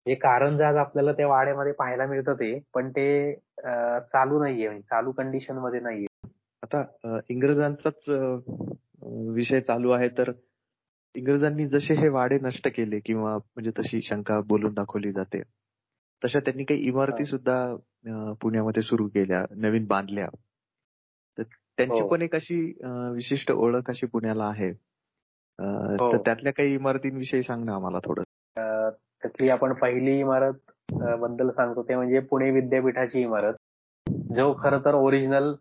Speaker 2: हे कारंज आज आपल्याला त्या वाड्यामध्ये पाहायला मिळतं ते पण ते चालू नाहीये. म्हणजे चालू कंडिशनमध्ये नाहीये.
Speaker 1: आता इंग्रजांचाच विषय चालू आहे तर इंग्रजांनी जसे हे वाडे नष्ट केले किंवा म्हणजे तशी शंका बोलून दाखवली जाते तशा त्यांनी काही इमारती सुद्धा पुण्यामध्ये सुरू केल्या नवीन बांधल्या. तर त्यांची
Speaker 2: हो.
Speaker 1: पण एक अशी विशिष्ट ओळख अशी पुण्याला आहे. तर
Speaker 2: हो.
Speaker 1: त्यातल्या काही इमारतींविषयी सांग ना आम्हाला थोडं.
Speaker 2: त्यातली आपण पहिली इमारत बद्दल सांगतो ते म्हणजे पुणे विद्यापीठाची इमारत. जो खर तर ओरिजिनल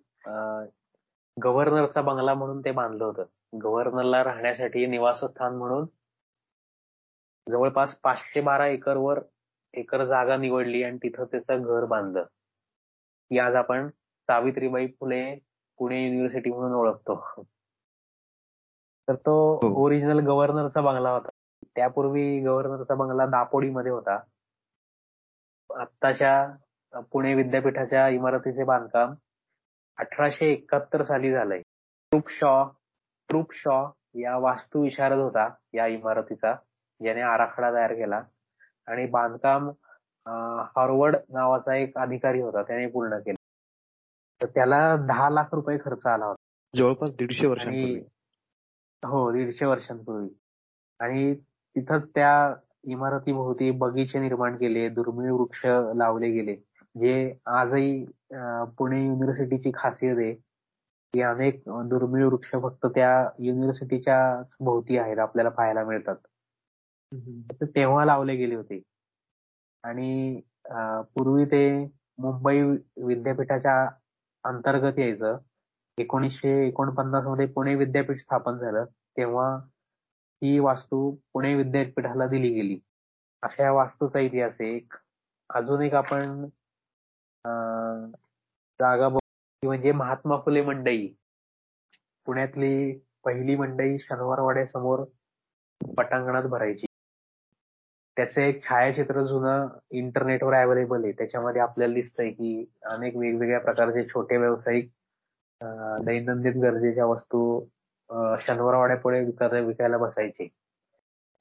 Speaker 2: गव्हर्नरचा बंगला म्हणून ते बांधलं होतं. गव्हर्नरला राहण्यासाठी निवासस्थान म्हणून जवळपास पाचशे बारा एकरवर एकर जागा निवडली आणि तिथं त्याचं घर बांधलं. ती आज आपण सावित्रीबाई फुले पुणे युनिव्हर्सिटी म्हणून ओळखतो. तर तो ओरिजिनल गव्हर्नरचा बंगला होता. त्यापूर्वी गव्हर्नरचा बंगला दापोडीमध्ये होता. आत्ताच्या पुणे विद्यापीठाच्या इमारतीचे बांधकाम अठराशे एकाहत्तर साली झालंय. शॉ ट्रुप शॉ या वास्तू विशारद होता या इमारतीचा ज्याने आराखडा तयार केला. आणि बांधकाम हॉर्वर्ड नावाचा एक अधिकारी होता त्याने पूर्ण केलं. तर त्याला दहा लाख रुपये खर्च आला होता.
Speaker 1: जवळपास दीडशे वर्षांपूर्वी.
Speaker 2: हो दीडशे वर्षांपूर्वी. आणि तिथंच त्या इमारतीभोवती बगीचे निर्माण केले दुर्मिळ वृक्ष लावले गेले. जे आजही पुणे युनिव्हर्सिटीची खासियत आहे. की अनेक दुर्मिळ वृक्ष फक्त त्या युनिव्हर्सिटीच्या भोवती आहेत आपल्याला पाहायला मिळतात. तेव्हा लावले गेले होते. आणि पूर्वी ते मुंबई विद्यापीठाच्या अंतर्गत यायचं. एकोणीसशे एकोणपन्नासमध्ये पुणे विद्यापीठ स्थापन झालं तेव्हा ही वास्तू पुणे विद्यापीठाला दिली गेली. अशा या वास्तूचा इतिहास आहे. एक अजून एक आपण जागा म्हणजे महात्मा फुले मंडई. पुण्यातली पहिली मंडई शनिवारवाड्यासमोर पटांगणात भरायची. त्याचं एक छायाचित्र जुनं इंटरनेटवर अवेलेबल आहे. त्याच्यामध्ये आपल्याला दिसतंय की अनेक वेगवेगळ्या प्रकारचे छोटे व्यावसायिक दैनंदिन गरजेच्या वस्तू शनिवारवाड्यापुढे विकायला बसायचे.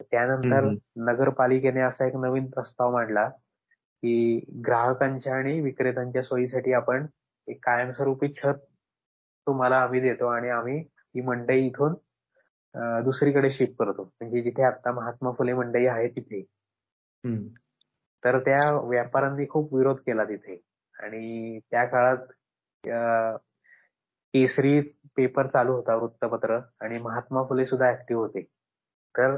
Speaker 2: त्यानंतर नगरपालिकेने असा एक नवीन प्रस्ताव मांडला की ग्राहकांच्या आणि विक्रेत्यांच्या सोयीसाठी आपण एक कायमस्वरूपी छत तुम्हाला आम्ही देतो आणि आम्ही ही मंडई इथून दुसरीकडे शिफ्ट करतो. म्हणजे जिथे आता महात्मा फुले मंडई आहे तिथे. तर त्या व्यापाऱ्यांनी खूप विरोध केला तिथे. आणि त्या काळात केसरी पेपर चालू होता वृत्तपत्र आणि महात्मा फुले सुद्धा ऍक्टिव्ह होते. तर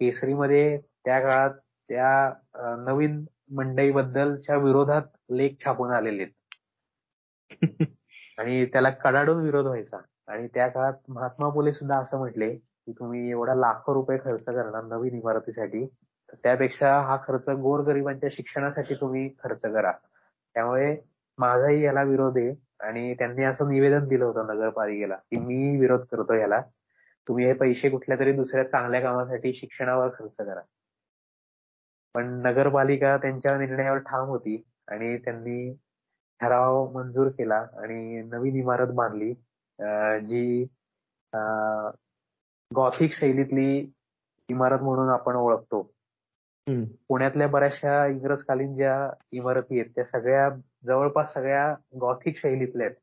Speaker 2: केसरीमध्ये त्या काळात त्या नवीन मंडईबद्दलच्या विरोधात लेख छापून आलेले. आणि त्याला कडाडून विरोध व्हायचा. आणि त्या काळात महात्मा फुले सुद्धा असं म्हटले की तुम्ही एवढा लाखो रुपये खर्च करणार नवीन इमारतीसाठी त्यापेक्षा हा खर्च गोरगरिबांच्या शिक्षणासाठी तुम्ही खर्च करा. त्यामुळे माझाही याला विरोध आहे. आणि त्यांनी असं निवेदन दिलं होतं नगरपालिकेला की मी विरोध करतो याला. तुम्ही हे पैसे कुठल्या तरी दुसऱ्या चांगल्या कामासाठी शिक्षणावर खर्च करा. पण नगरपालिका त्यांच्या निर्णयावर ठाम होती आणि त्यांनी ठराव मंजूर केला आणि नवीन इमारत बांधली जी गॉथिक शैलीतली इमारत म्हणून आपण ओळखतो. पुण्यातल्या बऱ्याचशा इंग्रजकालीन ज्या इमारती आहेत त्या सगळ्या जवळपास सगळ्या गॉथिक शैलीतल्या आहेत.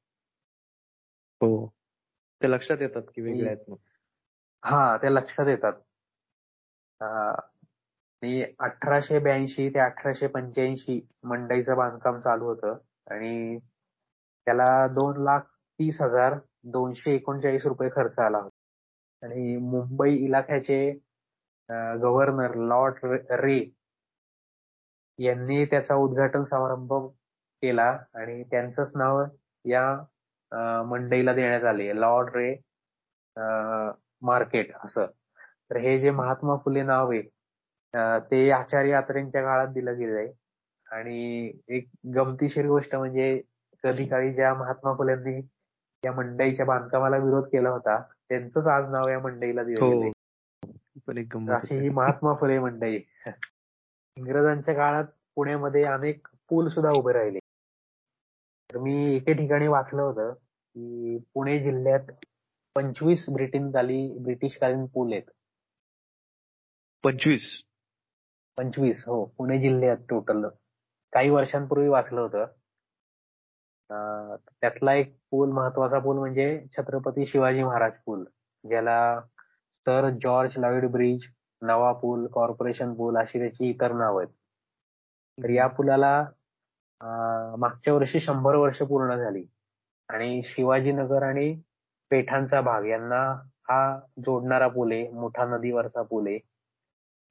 Speaker 1: हो. ते लक्षात येतात की वेगळ्या आहेत
Speaker 2: हा ते लक्षात येतात. आणि अठराशे ब्याऐंशी ते अठराशे पंच्याऐंशी मंडईचं बांधकाम चालू होतं आणि त्याला दोन लाख तीस हजार दोनशे एकोणचाळीस रुपये खर्च आला होता. आणि मुंबई इलाख्याचे गव्हर्नर लॉर्ड रे यांनी त्याचा उद्घाटन समारंभ केला आणि त्यांचंच नाव या मंडईला देण्यात आले लॉर्ड रे मार्केट असं. तर हे जे महात्मा फुले नाव आहे ते आचार्य यात्रेंच्या काळात दिलं गेलं आहे आणि एक गमतीशीर गोष्ट म्हणजे कधी काळी ज्या महात्मा फुलेंनी या मंडईच्या बांधकामाला विरोध केला होता त्यांचंच आज नाव या मंडईला दिलं
Speaker 1: हो.
Speaker 2: गेलंय अशी ही महात्मा फुले मंडई. इंग्रजांच्या काळात पुण्यामध्ये अनेक पूल सुद्धा उभे राहिले. तर मी एके ठिकाणी वाचलं होतं की पुणे जिल्ह्यात पंचवीस ब्रिटिशकाली ब्रिटिशकालीन पूल आहेत.
Speaker 1: पंचवीस?
Speaker 2: पंचवीस हो पुणे जिल्ह्यात टोटल काही वर्षांपूर्वी वाचलं होतं. त्यातला एक पूल महत्त्वाचा पूल म्हणजे छत्रपती शिवाजी महाराज पूल ज्याला सर जॉर्ज लॉइड ब्रिज नवा पूल कॉर्पोरेशन पूल अशी त्याची इतर नाव आहेत. तर या पुलाला मागच्या वर्षी शंभर वर्ष पूर्ण झाली. आणि शिवाजीनगर आणि पेठांचा भाग यांना हा जोडणारा पूल आहे मोठा नदीवरचा पूल आहे.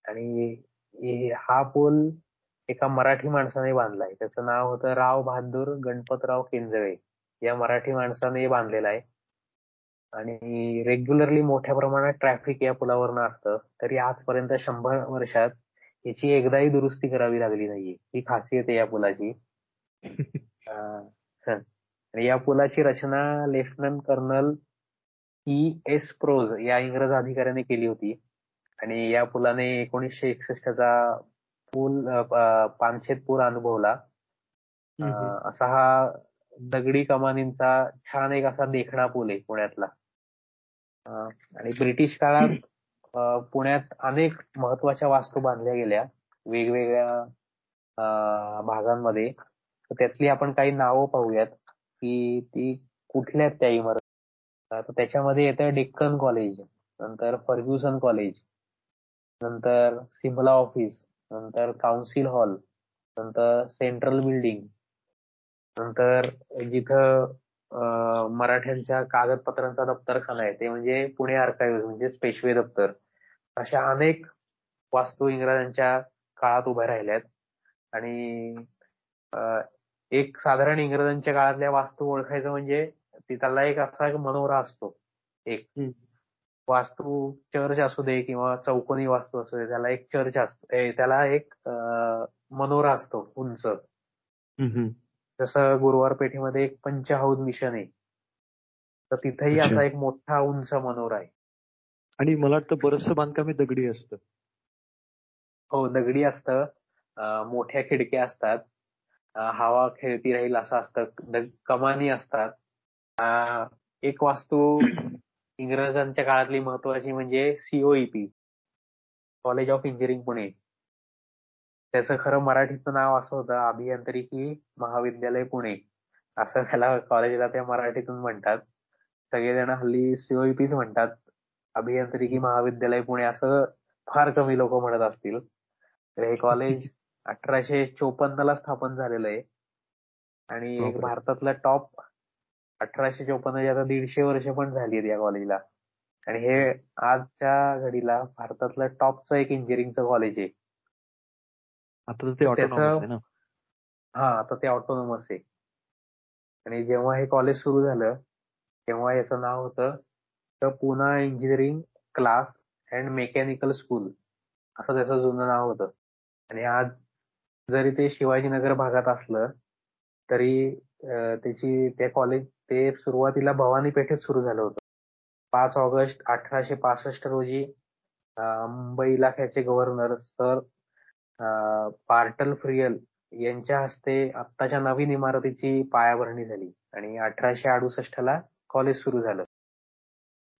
Speaker 2: आणि हा पूल एका मराठी माणसाने बांधलाय. त्याचं नाव होतं राव बहादूर गणपतराव केंजळे. या मराठी माणसाने बांधलेला आहे. आणि रेग्युलरली मोठ्या प्रमाणात ट्रॅफिक या पुलावरनं असतं. तरी आजपर्यंत शंभर वर्षात याची एकदाही दुरुस्ती करावी लागली नाहीये. ही खासियत आहे या पुलाची. आणि या पुलाची रचना लेफ्टनंट कर्नल ई एस प्रोज या इंग्रज अधिकाऱ्याने केली होती. आणि या पुलाने एकोणीसशे एकसष्टचा पूल पानशेत पूर अनुभवला. असा हा दगडी कमानींचा छान एक असा देखणा पूल आहे पुण्यातला. आणि ब्रिटिश काळात पुण्यात अनेक महत्त्वाच्या वास्तू बांधल्या गेल्या. वेगवेगळ्या भागांमध्ये. त्यातली आपण काही नावं पाहूयात की ती कुठल्या त्या इमारती त्याच्यामध्ये येतं डेक्कन कॉलेज नंतर फर्ग्युसन कॉलेज नंतर सिमला ऑफिस नंतर काउन्सिल हॉल नंतर सेंट्रल बिल्डिंग नंतर जिथं मराठ्यांच्या कागदपत्रांचा दप्तरखाना आहे ते म्हणजे पुणे आर्काइव्ह म्हणजे पेशवे दप्तर. अशा अनेक वास्तू इंग्रजांच्या काळात उभ्या राहिल्यात. आणि एक साधारण इंग्रजांच्या काळातल्या वास्तू ओळखायचं म्हणजे त्याला एक असा एक मनोरा असतो. एक वास्तू चर्च असू दे किंवा चौकोनी वास्तू असू दे त्याला एक चर्च असतो. त्याला एक मनोरा असतो उंच. जसं गुरुवार पेठेमध्ये एक पंचहौद मिशन आहे. तर तिथेही असा एक मोठा उंच मनोरा आहे.
Speaker 1: आणि मला वाटतं बरचसं बांधकाम दगडी असतं.
Speaker 2: हो दगडी असतं. मोठ्या खिडक्या असतात. हवा खेळती राहील असं असतं. कमानी असतात. एक वास्तू इंग्रजांच्या काळातली महत्वाची म्हणजे COEP college of engineering Pune. त्याचं खरं मराठीचं नाव असं होतं अभियांत्रिकी महाविद्यालय पुणे. असं त्याला कॉलेजला त्या मराठीतून म्हणतात. सगळेजण हल्ली सीओईपीच म्हणतात. अभियांत्रिकी महाविद्यालय पुणे असं फार कमी लोक म्हणत असतील. तर हे कॉलेज अठराशे चोपन्न ला स्थापन झालेलं आहे. आणि भारतातलं टॉप अठराशे चोपन्न आता दीडशे वर्ष पण झाली आहेत या कॉलेजला आणि हे आजच्या घडीला भारतातलं टॉपचं एक इंजिनिअरिंगचं कॉलेज आहे.
Speaker 1: आता ते ऑटोनॉमस आहे ना?
Speaker 2: हा आता ते ऑटोनॉमस आहे. आणि जेव्हा हे कॉलेज सुरू झालं तेव्हा याचं नाव होतं the Poona engineering class and mechanical school असं त्याचं जुनं नाव होतं. आणि आज जरी ते शिवाजीनगर भागात असलं तरी त्याची ते कॉलेज ते सुरुवातीला भवानी पेठेत सुरू झालं होतं. पाच ऑगस्ट अठराशे पासष्ट रोजी मुंबई इलाख्याचे गव्हर्नर सर पार्टल फ्रियल यांच्या हस्ते आत्ताच्या नवीन इमारतीची पायाभरणी झाली आणि अठराशे अडुसष्ट ला कॉलेज सुरू झालं.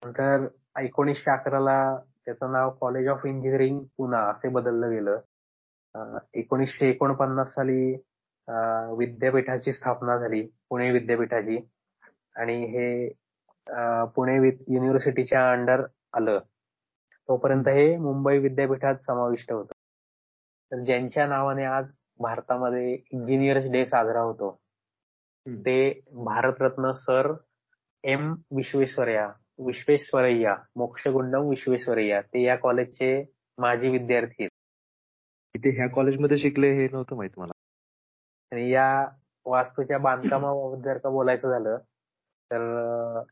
Speaker 2: नंतर एकोणीसशे अकराला त्याचं नाव कॉलेज ऑफ इंजिनिअरिंग पुना असे बदललं गेलं. एकोणीसशे एकोणपन्नास साली विद्यापीठाची स्थापना झाली पुणे विद्यापीठाची. आणि हे पुणे युनिव्हर्सिटीच्या अंडर आलं. तोपर्यंत हे मुंबई विद्यापीठात समाविष्ट होतं. तर ज्यांच्या नावाने आज भारतामध्ये इंजिनियर्स डे साजरा होतो ते भारतरत्न सर एम विश्वेश्वरया विश्वेश्वरय्या मोक्षगुंडम विश्वेश्वरय्या ते या कॉलेजचे माजी विद्यार्थी
Speaker 1: आहेत. ते ह्या कॉलेजमध्ये शिकले हे नव्हतं माहीत मला.
Speaker 2: आणि या वास्तूच्या बांधकामाबाबत जर का बोलायचं झालं तर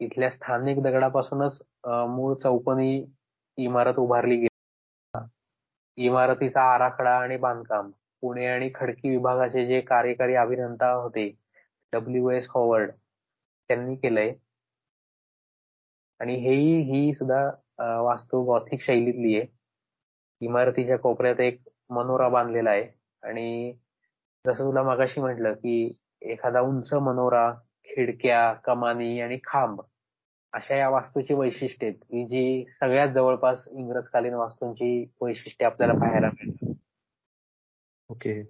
Speaker 2: इथल्या स्थानिक दगडापासूनच मूळ चौकोनी इमारत उभारली गेली. इमारतीचा आराखडा आणि बांधकाम पुणे आणि खडकी विभागाचे जे कार्यकारी अभियंता होते डब्ल्यू एस हॉवर्ड त्यांनी केलंय. आणि हेही ही सुद्धा वास्तू गॉथिक शैलीतली आहे. इमारतीच्या कोपऱ्यात एक मनोरा बांधलेला आहे. आणि जसं तुला मागाशी म्हटलं की एखादा उंच मनोरा खिडक्या कमानी आणि खांब अशा या वास्तूची वैशिष्ट्ये आहेत की जी सगळ्यात जवळपास इंग्रजकालीन वास्तूंची वैशिष्ट्ये आपल्याला पाहायला मिळतात.
Speaker 1: ओके.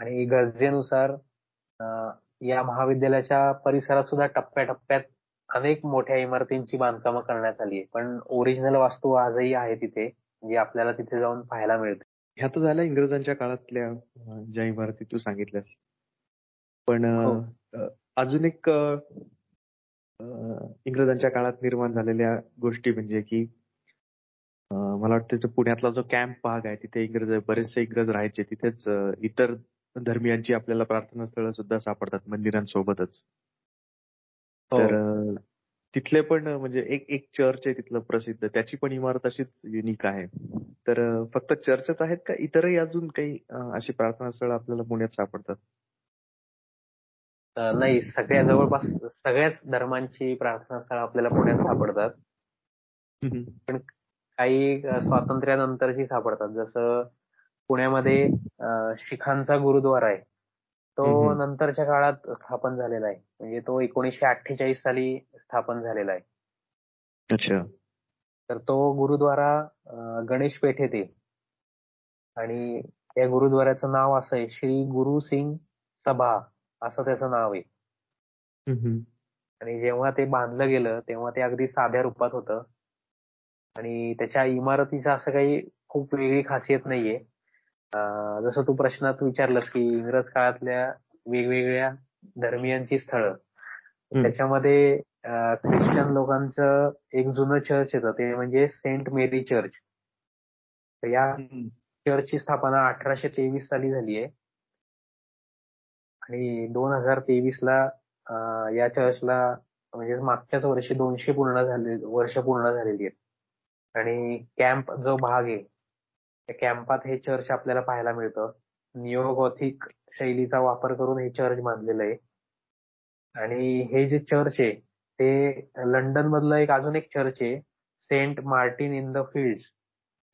Speaker 2: आणि गरजेनुसार या महाविद्यालयाच्या परिसरात सुद्धा टप्प्याटप्प्यात अनेक मोठ्या इमारतींची बांधकामं करण्यात आली आहे. पण ओरिजिनल वास्तू आजही आहे तिथे. जी आपल्याला तिथे जाऊन पाहायला मिळते.
Speaker 1: ह्या तर झाल्या इंग्रजांच्या काळातल्या ज्या इमारती तू सांगितल्यास. पण अजून एक इंग्रजांच्या काळात निर्माण झालेल्या गोष्टी म्हणजे की मला वाटतं पुण्यातला जो कॅम्प भाग आहे तिथे इंग्रज बरेचसे इंग्रज राहायचे. तिथेच इतर धर्मियांची आपल्याला प्रार्थना स्थळ सुद्धा सापडतात मंदिरांसोबतच. हो. तर तिथले पण म्हणजे एक एक चर्च आहे तिथलं प्रसिद्ध. त्याची पण इमारत अशीच युनिक आहे. तर फक्त चर्चच आहेत का? इतरही अजून काही अशी प्रार्थना स्थळ आपल्याला पुण्यात सापडतात?
Speaker 2: नाही. सगळ्या जवळपास सगळ्याच धर्मांची प्रार्थना स्थळ आपल्याला पुण्यात सापडतात. पण काही स्वातंत्र्यानंतरची सापडतात. जसं पुण्यामध्ये शिखांचा गुरुद्वारा आहे. तो नंतरच्या काळात स्थापन झालेला आहे. म्हणजे तो एकोणीसशे अठ्ठेचाळीस साली स्थापन झालेला आहे.
Speaker 1: अच्छा.
Speaker 2: तर तो गुरुद्वारा गणेश पेठ येथे आणि या गुरुद्वाऱ्याचं नाव असं आहे श्री गुरु सिंग सभा असं त्याचं नाव आहे. आणि जेव्हा ते बांधलं गेलं तेव्हा ते अगदी साध्या रूपात होतं. आणि त्याच्या इमारतीचं असं काही खूप वेगळी खासियत नाहीये. जसं तू प्रश्नात विचारलंस की इंग्रज काळातल्या वेगवेगळ्या धर्मियांची स्थळं त्याच्यामध्ये ख्रिश्चन लोकांचं एक जुनं चर्च येतं ते म्हणजे सेंट मेरी चर्च या चर्चची स्थापना अठराशे तेवीस साली झाली आहे. आणि दोन हजार तेवीस ला या चर्चला म्हणजे मागच्याच वर्षी दोनशे पूर्ण झाले वर्ष पूर्ण झालेली आहेत. आणि कॅम्प जो भाग आहे त्या कॅम्पात हे चर्च आपल्याला पाहायला मिळतं. निओगॉथिक शैलीचा वापर करून हे चर्च बांधलेलं आहे. आणि हे जे चर्च आहे ते लंडन मधलं एक अजून एक चर्च आहे saint Martin in the field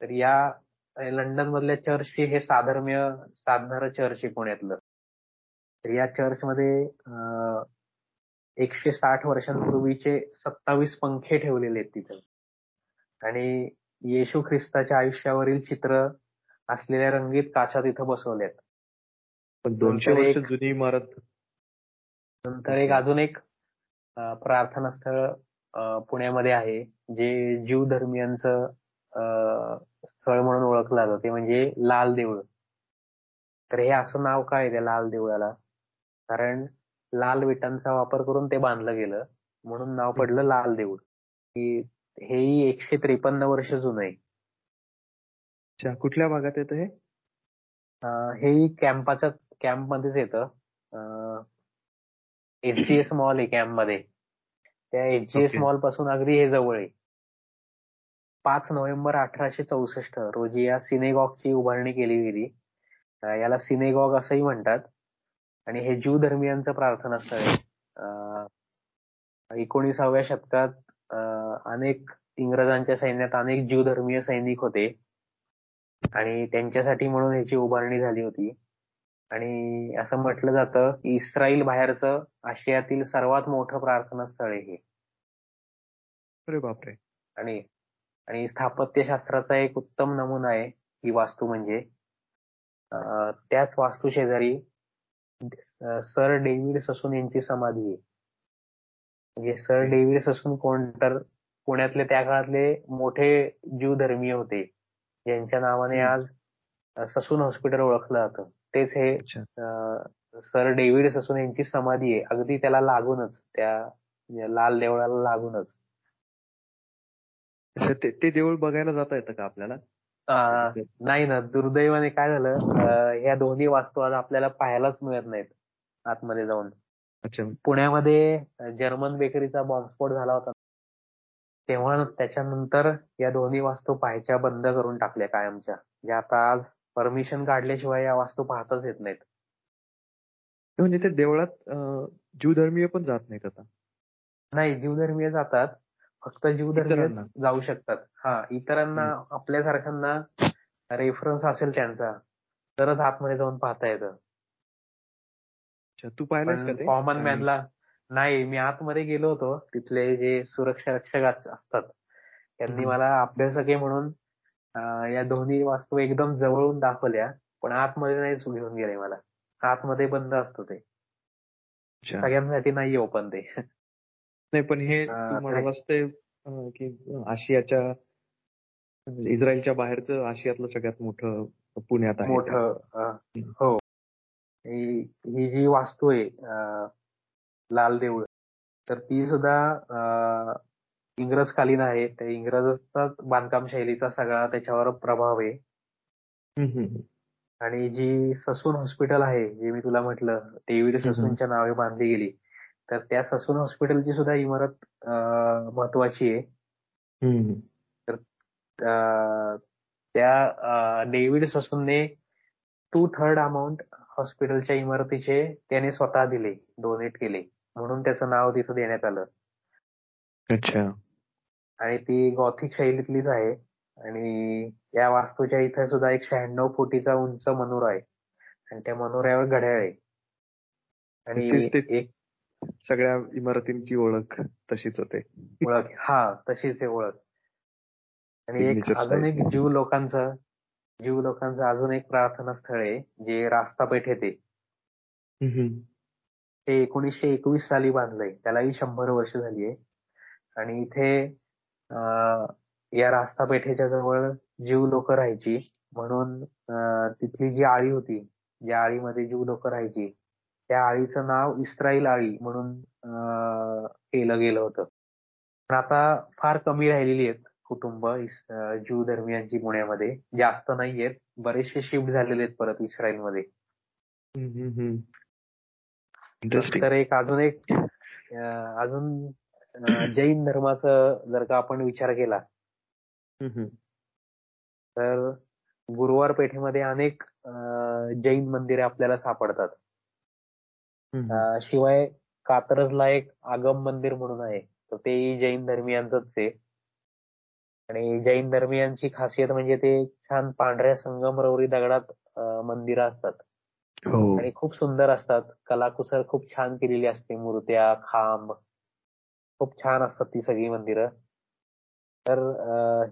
Speaker 2: तर या लंडन मधल्या चर्चशी हे साधर्म्य साधणारं चर्च आहे पुण्यातलं. तर या चर्चमध्ये एकशे साठ वर्षांपूर्वीचे सत्तावीस पंखे ठेवलेले आहेत तिथं. आणि येशू ख्रिस्ताच्या आयुष्यावरील चित्र असलेल्या रंगीत काचा तिथं बसवल्यात
Speaker 1: पण दोनशे वर्ष जुनी इमारत.
Speaker 2: नंतर एक अजून एक प्रार्थना स्थळ पुण्यामध्ये आहे जे जीव धर्मियांचं स्थळ म्हणून ओळखलं जातं. ते म्हणजे लाल देऊळ. तर हे असं नाव काय त्या लाल देवळाला कारण लाल विटांचा वापर करून ते बांधलं गेलं म्हणून नाव पडलं लाल देऊळ. की हेही एकशे त्रेपन्न वर्ष जुनं आहे.
Speaker 1: कुठल्या भागात येतं हे?
Speaker 2: हेही कॅम्पाच्या कॅम्प मध्येच येतं एस मॉल आहे कॅम्पमध्ये त्या एस मॉलपासून अगदी हे जवळ आहे. पाच नोव्हेंबर अठराशे चौसष्ट रोजी या सिनेगॉगची उभारणी केली गेली. याला सिनेगॉग असंही म्हणतात. आणि हे ज्यू धर्मियांचं प्रार्थनास्थळ आहे. एकोणीसाव्या शतकात अनेक इंग्रजांच्या सैन्यात अनेक ज्यू धर्मीय सैनिक होते. आणि त्यांच्यासाठी म्हणून ह्याची उभारणी झाली होती. आणि असं म्हटलं जातं की इस्राईल बाहेरचं आशियातील सर्वात मोठं प्रार्थना स्थळ आहे हे.
Speaker 1: अरे बापरे.
Speaker 2: आणि आणि स्थापत्यशास्त्राचा एक उत्तम नमुना आहे ही वास्तू म्हणजे. त्याच वास्तू शेजारी सर डेव्हिड ससून यांची समाधी आहे. म्हणजे सर डेव्हिड ससून कोण तर पुण्यातले त्या काळातले मोठे जीव धर्मीय होते. ज्यांच्या नावाने आज ससून हॉस्पिटल ओळखलं जातं. तेच हे सर डेव्हिड ससून यांची समाधी आहे. अगदी त्याला लागूनच त्या लाल देवळाला लागूनच.
Speaker 1: ते देऊळ बघायला जाता येतं का आपल्याला?
Speaker 2: नाही ना. दुर्दैवाने काय झालं ह्या दोन्ही वास्तू आज आपल्याला पाहायलाच मिळत नाहीत आतमध्ये जाऊन. पुण्यामध्ये जर्मन बेकरीचा बॉम्बस्फोट झाला होता तेव्हा त्याच्यानंतर या दोन्ही वास्तू पाहायच्या बंद करून टाकल्या कायमच्या. जे आता आज परमिशन काढल्याशिवाय या वास्तू पाहताच येत नाहीत.
Speaker 1: म्हणजे ते देवळात जीवधर्मीय पण जात नाहीत आता.
Speaker 2: नाही जीवधर्मीय जातात. फक्त जीवधर्मीय जाऊ शकतात. हा इतरांना आपल्यासारख्यांना रेफरन्स असेल त्यांचा तरच आतमध्ये जाऊन पाहता येतं.
Speaker 1: तू पाहिलं
Speaker 2: कॉमन मॅनला नाही मी आतमध्ये गेलो होतो. तिथले जे सुरक्षा रक्षक असतात त्यांनी मला अभ्यासके म्हणून या दोन्ही वास्तू एकदम जवळून दाखवल्या पण आतमध्ये नाही घेऊन गेले मला. आतमध्ये बंद असतो ते. सगळ्यांसाठी नाही ओपन ते.
Speaker 1: नाही पण हे वाटतंय की आशियाच्या इस्रायलच्या बाहेरचं आशियातलं सगळ्यात मोठं पुण्यात आहे
Speaker 2: मोठं हो. ही जी वास्तू आहे लाल देऊळ. तर ती सुद्धा इंग्रजकालीन आहे. त्या इंग्रजचा बांधकाम शैलीचा सगळा त्याच्यावर प्रभाव आहे. आणि जी ससून हॉस्पिटल आहे जे मी तुला म्हटलं डेव्हिड ससूनच्या नावे बांधली गेली तर त्या ससून हॉस्पिटलची सुद्धा इमारत महत्वाची आहे. तर त्या डेव्हिड ससूनने टू थर्ड अमाऊंट हॉस्पिटलच्या इमारतीचे त्याने स्वतः दिले डोनेट केले. म्हणून त्याचं नाव तिथं देण्यात आलं.
Speaker 1: अच्छा.
Speaker 2: आणि ती गॉथिक शैलीतलीच आहे. आणि या वास्तूच्या इथे सुद्धा एक शहाण्णव फुटीचा उंच मनोरा आहे. आणि त्या मनोऱ्यावर घड्याळ आहे. आणि एक
Speaker 1: सगळ्या इमारतींची ओळख तशीच होते.
Speaker 2: ओळख. हा तशीच आहे ओळख. आणि एक अजून एक जीव लोकांचं जीव लोकांचं अजून एक प्रार्थना स्थळ आहे जे रास्ता पेठ येते ते एकोणीसशे एकवीस साली बांधलंय. त्यालाही शंभर वर्ष झाली आहे आणि इथे या रास्ता पेठेच्या जवळ जीव लोक राहायची. म्हणून तिथली जी आळी होती ज्या आळीमध्ये जीव लोक राहायची त्या आळीचं नाव इस्राईल आळी म्हणून केलं गेलं होतं. पण आता फार कमी राहिलेली आहेत कुटुंब ज्यू धर्मियांची पुण्यामध्ये. जास्त नाहीयेत. बरेचसे शिफ्ट झालेले आहेत परत इस्रायलमध्ये तर एक अजून एक अजून जैन धर्माचं जर का आपण विचार केला तर गुरुवार पेठेमध्ये अनेक जैन मंदिरे आपल्याला सापडतात. शिवाय कात्रजला एक आगम मंदिर म्हणून आहे. तर तेही जैन धर्मियांच आहे. आणि जैन धर्मियांची खासियत म्हणजे ते छान पांढऱ्या संगमरवरी दगडात मंदिर असतात. आणि खूप सुंदर असतात. कलाकुसर खूप छान केलेली असते. मूर्त्या खांब. खूप छान असतात ती सगळी मंदिरं. तर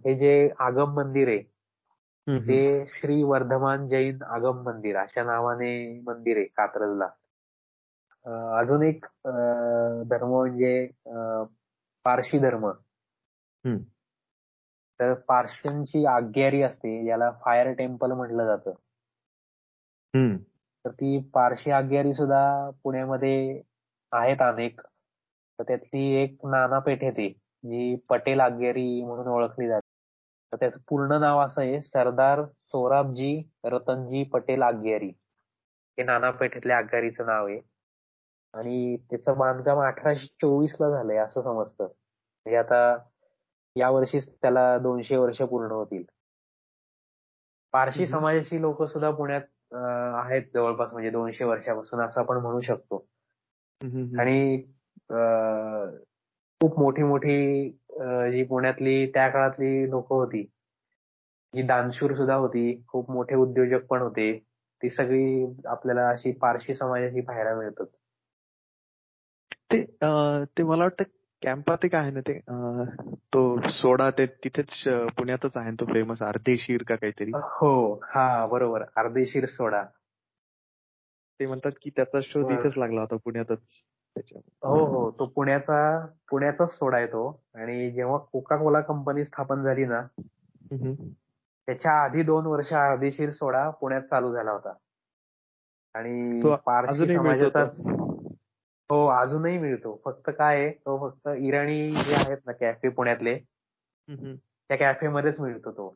Speaker 2: हे जे आगम मंदिर आहे ते श्री वर्धमान जैन आगम मंदिर अशा नावाने मंदिर आहे कात्रजला. अजून एक धर्म म्हणजे पारशी धर्म. तर पार्शियनची आज्ञारी असते याला फायर टेम्पल म्हटलं जातं. तर ती पारशी आज्ञारी सुद्धा पुण्यामध्ये आहेत अनेक. तर त्यातली एक नाना पेठ येते जी पटेल आज्ञारी म्हणून ओळखली जाते. तर त्याचं पूर्ण नाव असं आहे सरदार सोराबजी रतनजी पटेल आज्ञारी हे नाना पेठेतल्या आज्ञारीचं नाव आहे. आणि त्याचं बांधकाम अठराशे चोवीस ला झालंय असं समजतं. म्हणजे आता या वर्षीच त्याला दोनशे वर्ष पूर्ण होतील. पारशी समाजाची लोक सुद्धा पुण्यात आहेत जवळपास म्हणजे दोनशे वर्षापासून असं आपण म्हणू शकतो. आणि खूप मोठी मोठी जी पुण्यातली त्या काळातली लोक होती जी दानशूर सुद्धा होती खूप मोठे उद्योजक पण होते ती सगळी आपल्याला अशी पारशी समाजाची पाहायला मिळतात.
Speaker 1: ते ते मला वाटतं कॅम्पात एक आहे ना ते तो सोडा ते तिथेच पुण्यातच आहे तो फेमस अर्धेशीर का काहीतरी?
Speaker 2: हो हा बरोबर. अर्धेशीर सोडा.
Speaker 1: ते म्हणतात की त्याचा शोध इथेच लागला होता पुण्यातच.
Speaker 2: हो हो तो पुण्याचा पुण्याचाच सोडा आहे तो. आणि जेव्हा कोका कोला कंपनी स्थापन झाली ना त्याच्या आधी दोन वर्ष अर्धेशीर सोडा पुण्यात चालू झाला होता. आणि पारशी समाजाचा हो अजूनही मिळतो. फक्त काय आहे तो फक्त इराणी जे आहेत ना कॅफे पुण्यातले त्या कॅफे मध्येच मिळतो तो.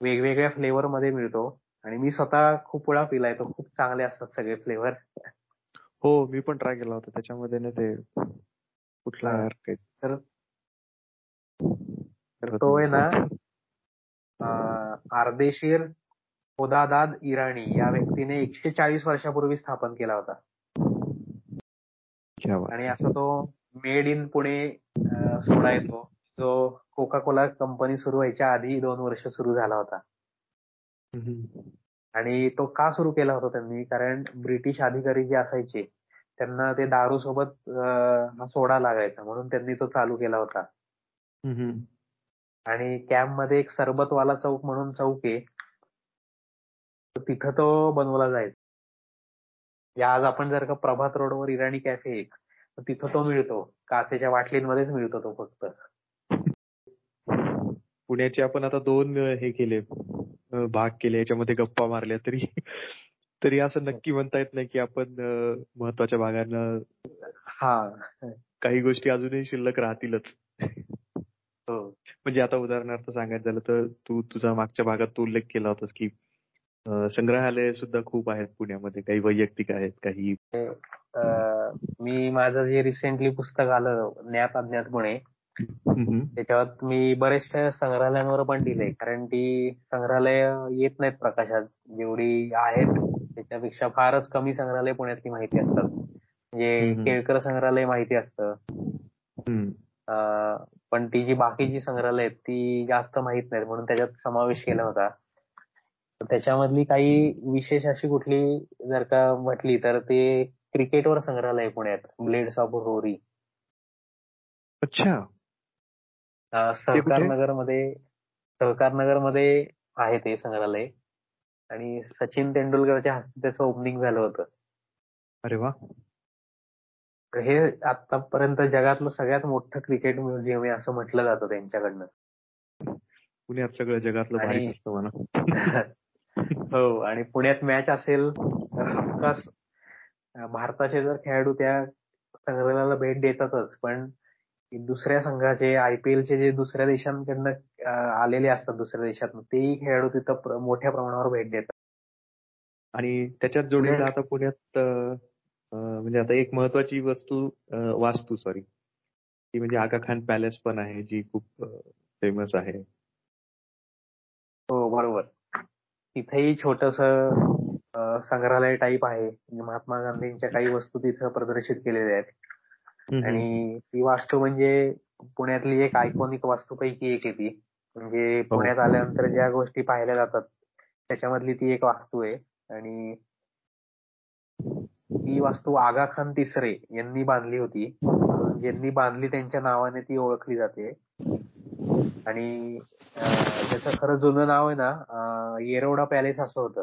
Speaker 2: वेगवेगळ्या फ्लेवर मध्ये मिळतो. आणि मी स्वतः खूप वेळा पिलाय तो खूप चांगले असतात सगळे फ्लेवर
Speaker 1: हो मी पण ट्राय केला होता. त्याच्यामध्ये ना ते कुठला
Speaker 2: तर तो आहे ना अर्देशीर होदादाद इराणी या व्यक्तीने एकशे चाळीस वर्षापूर्वी स्थापन केला होता. आणि असा तो मेड इन पुणे सोडा येतो. जो कोका कोला कंपनी सुरू व्हायच्या आधी दोन वर्ष सुरू झाला होता. आणि तो का सुरू केला होता त्यांनी? कारण ब्रिटिश अधिकारी जे असायचे त्यांना ते दारू सोबत हा सोडा लागायचा. म्हणून त्यांनी तो चालू केला होता. आणि कॅम्पमध्ये एक सरबतवाला चौक म्हणून चौक आहे. तिथं तो बनवला जायचा. आज आपण जर का प्रभात रोडवर इराणी कॅफे एक तिथं तो मिळतो. काचेच्या बाटलींमध्येच मिळतो तो फक्त.
Speaker 1: पुण्याचे आपण आता दोन हे केले. भाग केले. याच्यामध्ये गप्पा मारल्या तरी तरी असं नक्की म्हणता येत नाही की आपण महत्त्वाच्या भागांना
Speaker 2: हा.
Speaker 1: काही गोष्टी अजूनही शिल्लक राहतीलच.
Speaker 2: हो.
Speaker 1: म्हणजे आता उदाहरणार्थ सांगायचं झालं तर तू तुझा मागच्या भागात तू उल्लेख केला होतास की संग्रहालय सुद्धा खूप आहेत पुण्यामध्ये. काही वैयक्तिक आहेत काही
Speaker 2: मी माझं जे रिसेंटली पुस्तक आलं ज्ञात अज्ञातपणे त्याच्यावर मी बरेचशा संग्रहालयांवर पण दिले कारण ती संग्रहालय येत नाहीत प्रकाशात. जेवढी आहेत त्याच्यापेक्षा फारच कमी संग्रहालय पुण्यातली माहिती असतात. म्हणजे केळकर संग्रहालय माहिती असतं. पण ती जी बाकीची संग्रहालय आहेत ती जास्त माहीत नाहीत. म्हणून त्याच्यात समावेश केला होता. त्याच्यामधली काही विशेष अशी कुठली जर का म्हटली तर ते क्रिकेटवर संग्रहालय पुण्यात ब्लेड्स ऑफ रोरी.
Speaker 1: अच्छा.
Speaker 2: सहकार नगरमध्ये सहकार नगरमध्ये आहे ते संग्रहालय. आणि सचिन तेंडुलकरच्या हस्ते त्याचं ओपनिंग झालं होतं.
Speaker 1: अरे वा.
Speaker 2: हे आतापर्यंत जगातलं सगळ्यात मोठं क्रिकेट म्युझियम आहे असं म्हटलं जातं त्यांच्याकडनं.
Speaker 1: पुण्यात सगळं जगातलं भारी असतं
Speaker 2: म्हणा हो आणि पुण्यात मॅच असेल तर भारताचे जर खेळाडू त्या संग्रहालयाला भेट देतातच पण दुसऱ्या संघाचे आयपीएलचे जे दुसऱ्या देशांकडनं आलेले असतात दुसऱ्या देशात तेही खेळाडू तिथं मोठ्या प्रमाणावर भेट देतात.
Speaker 1: आणि त्याच्यात जोडलेलं आता पुण्यात म्हणजे आता एक महत्वाची वस्तू वास्तू सॉरी ती म्हणजे आगा खान पॅलेस पण आहे जी खूप फेमस आहे.
Speaker 2: हो बरोबर. तिथेही छोटस संग्रहालय टाईप आहे. म्हणजे महात्मा गांधींच्या काही वस्तू तिथं प्रदर्शित केलेल्या आहेत. आणि ती वास्तू म्हणजे पुण्यातली एक आयकॉनिक वास्तूपैकी एक आहे ती. म्हणजे हो. पुण्यात आल्यानंतर ज्या गोष्टी पाहिल्या जातात त्याच्यामधली ती एक वास्तू आहे. आणि ती वास्तू आगा खान तिसरे यांनी बांधली होती. ज्यांनी बांधली त्यांच्या नावाने ती ओळखली जाते. आणि त्याचं खरं जुनं नाव आहे ना येरवडा पॅलेस असं होतं.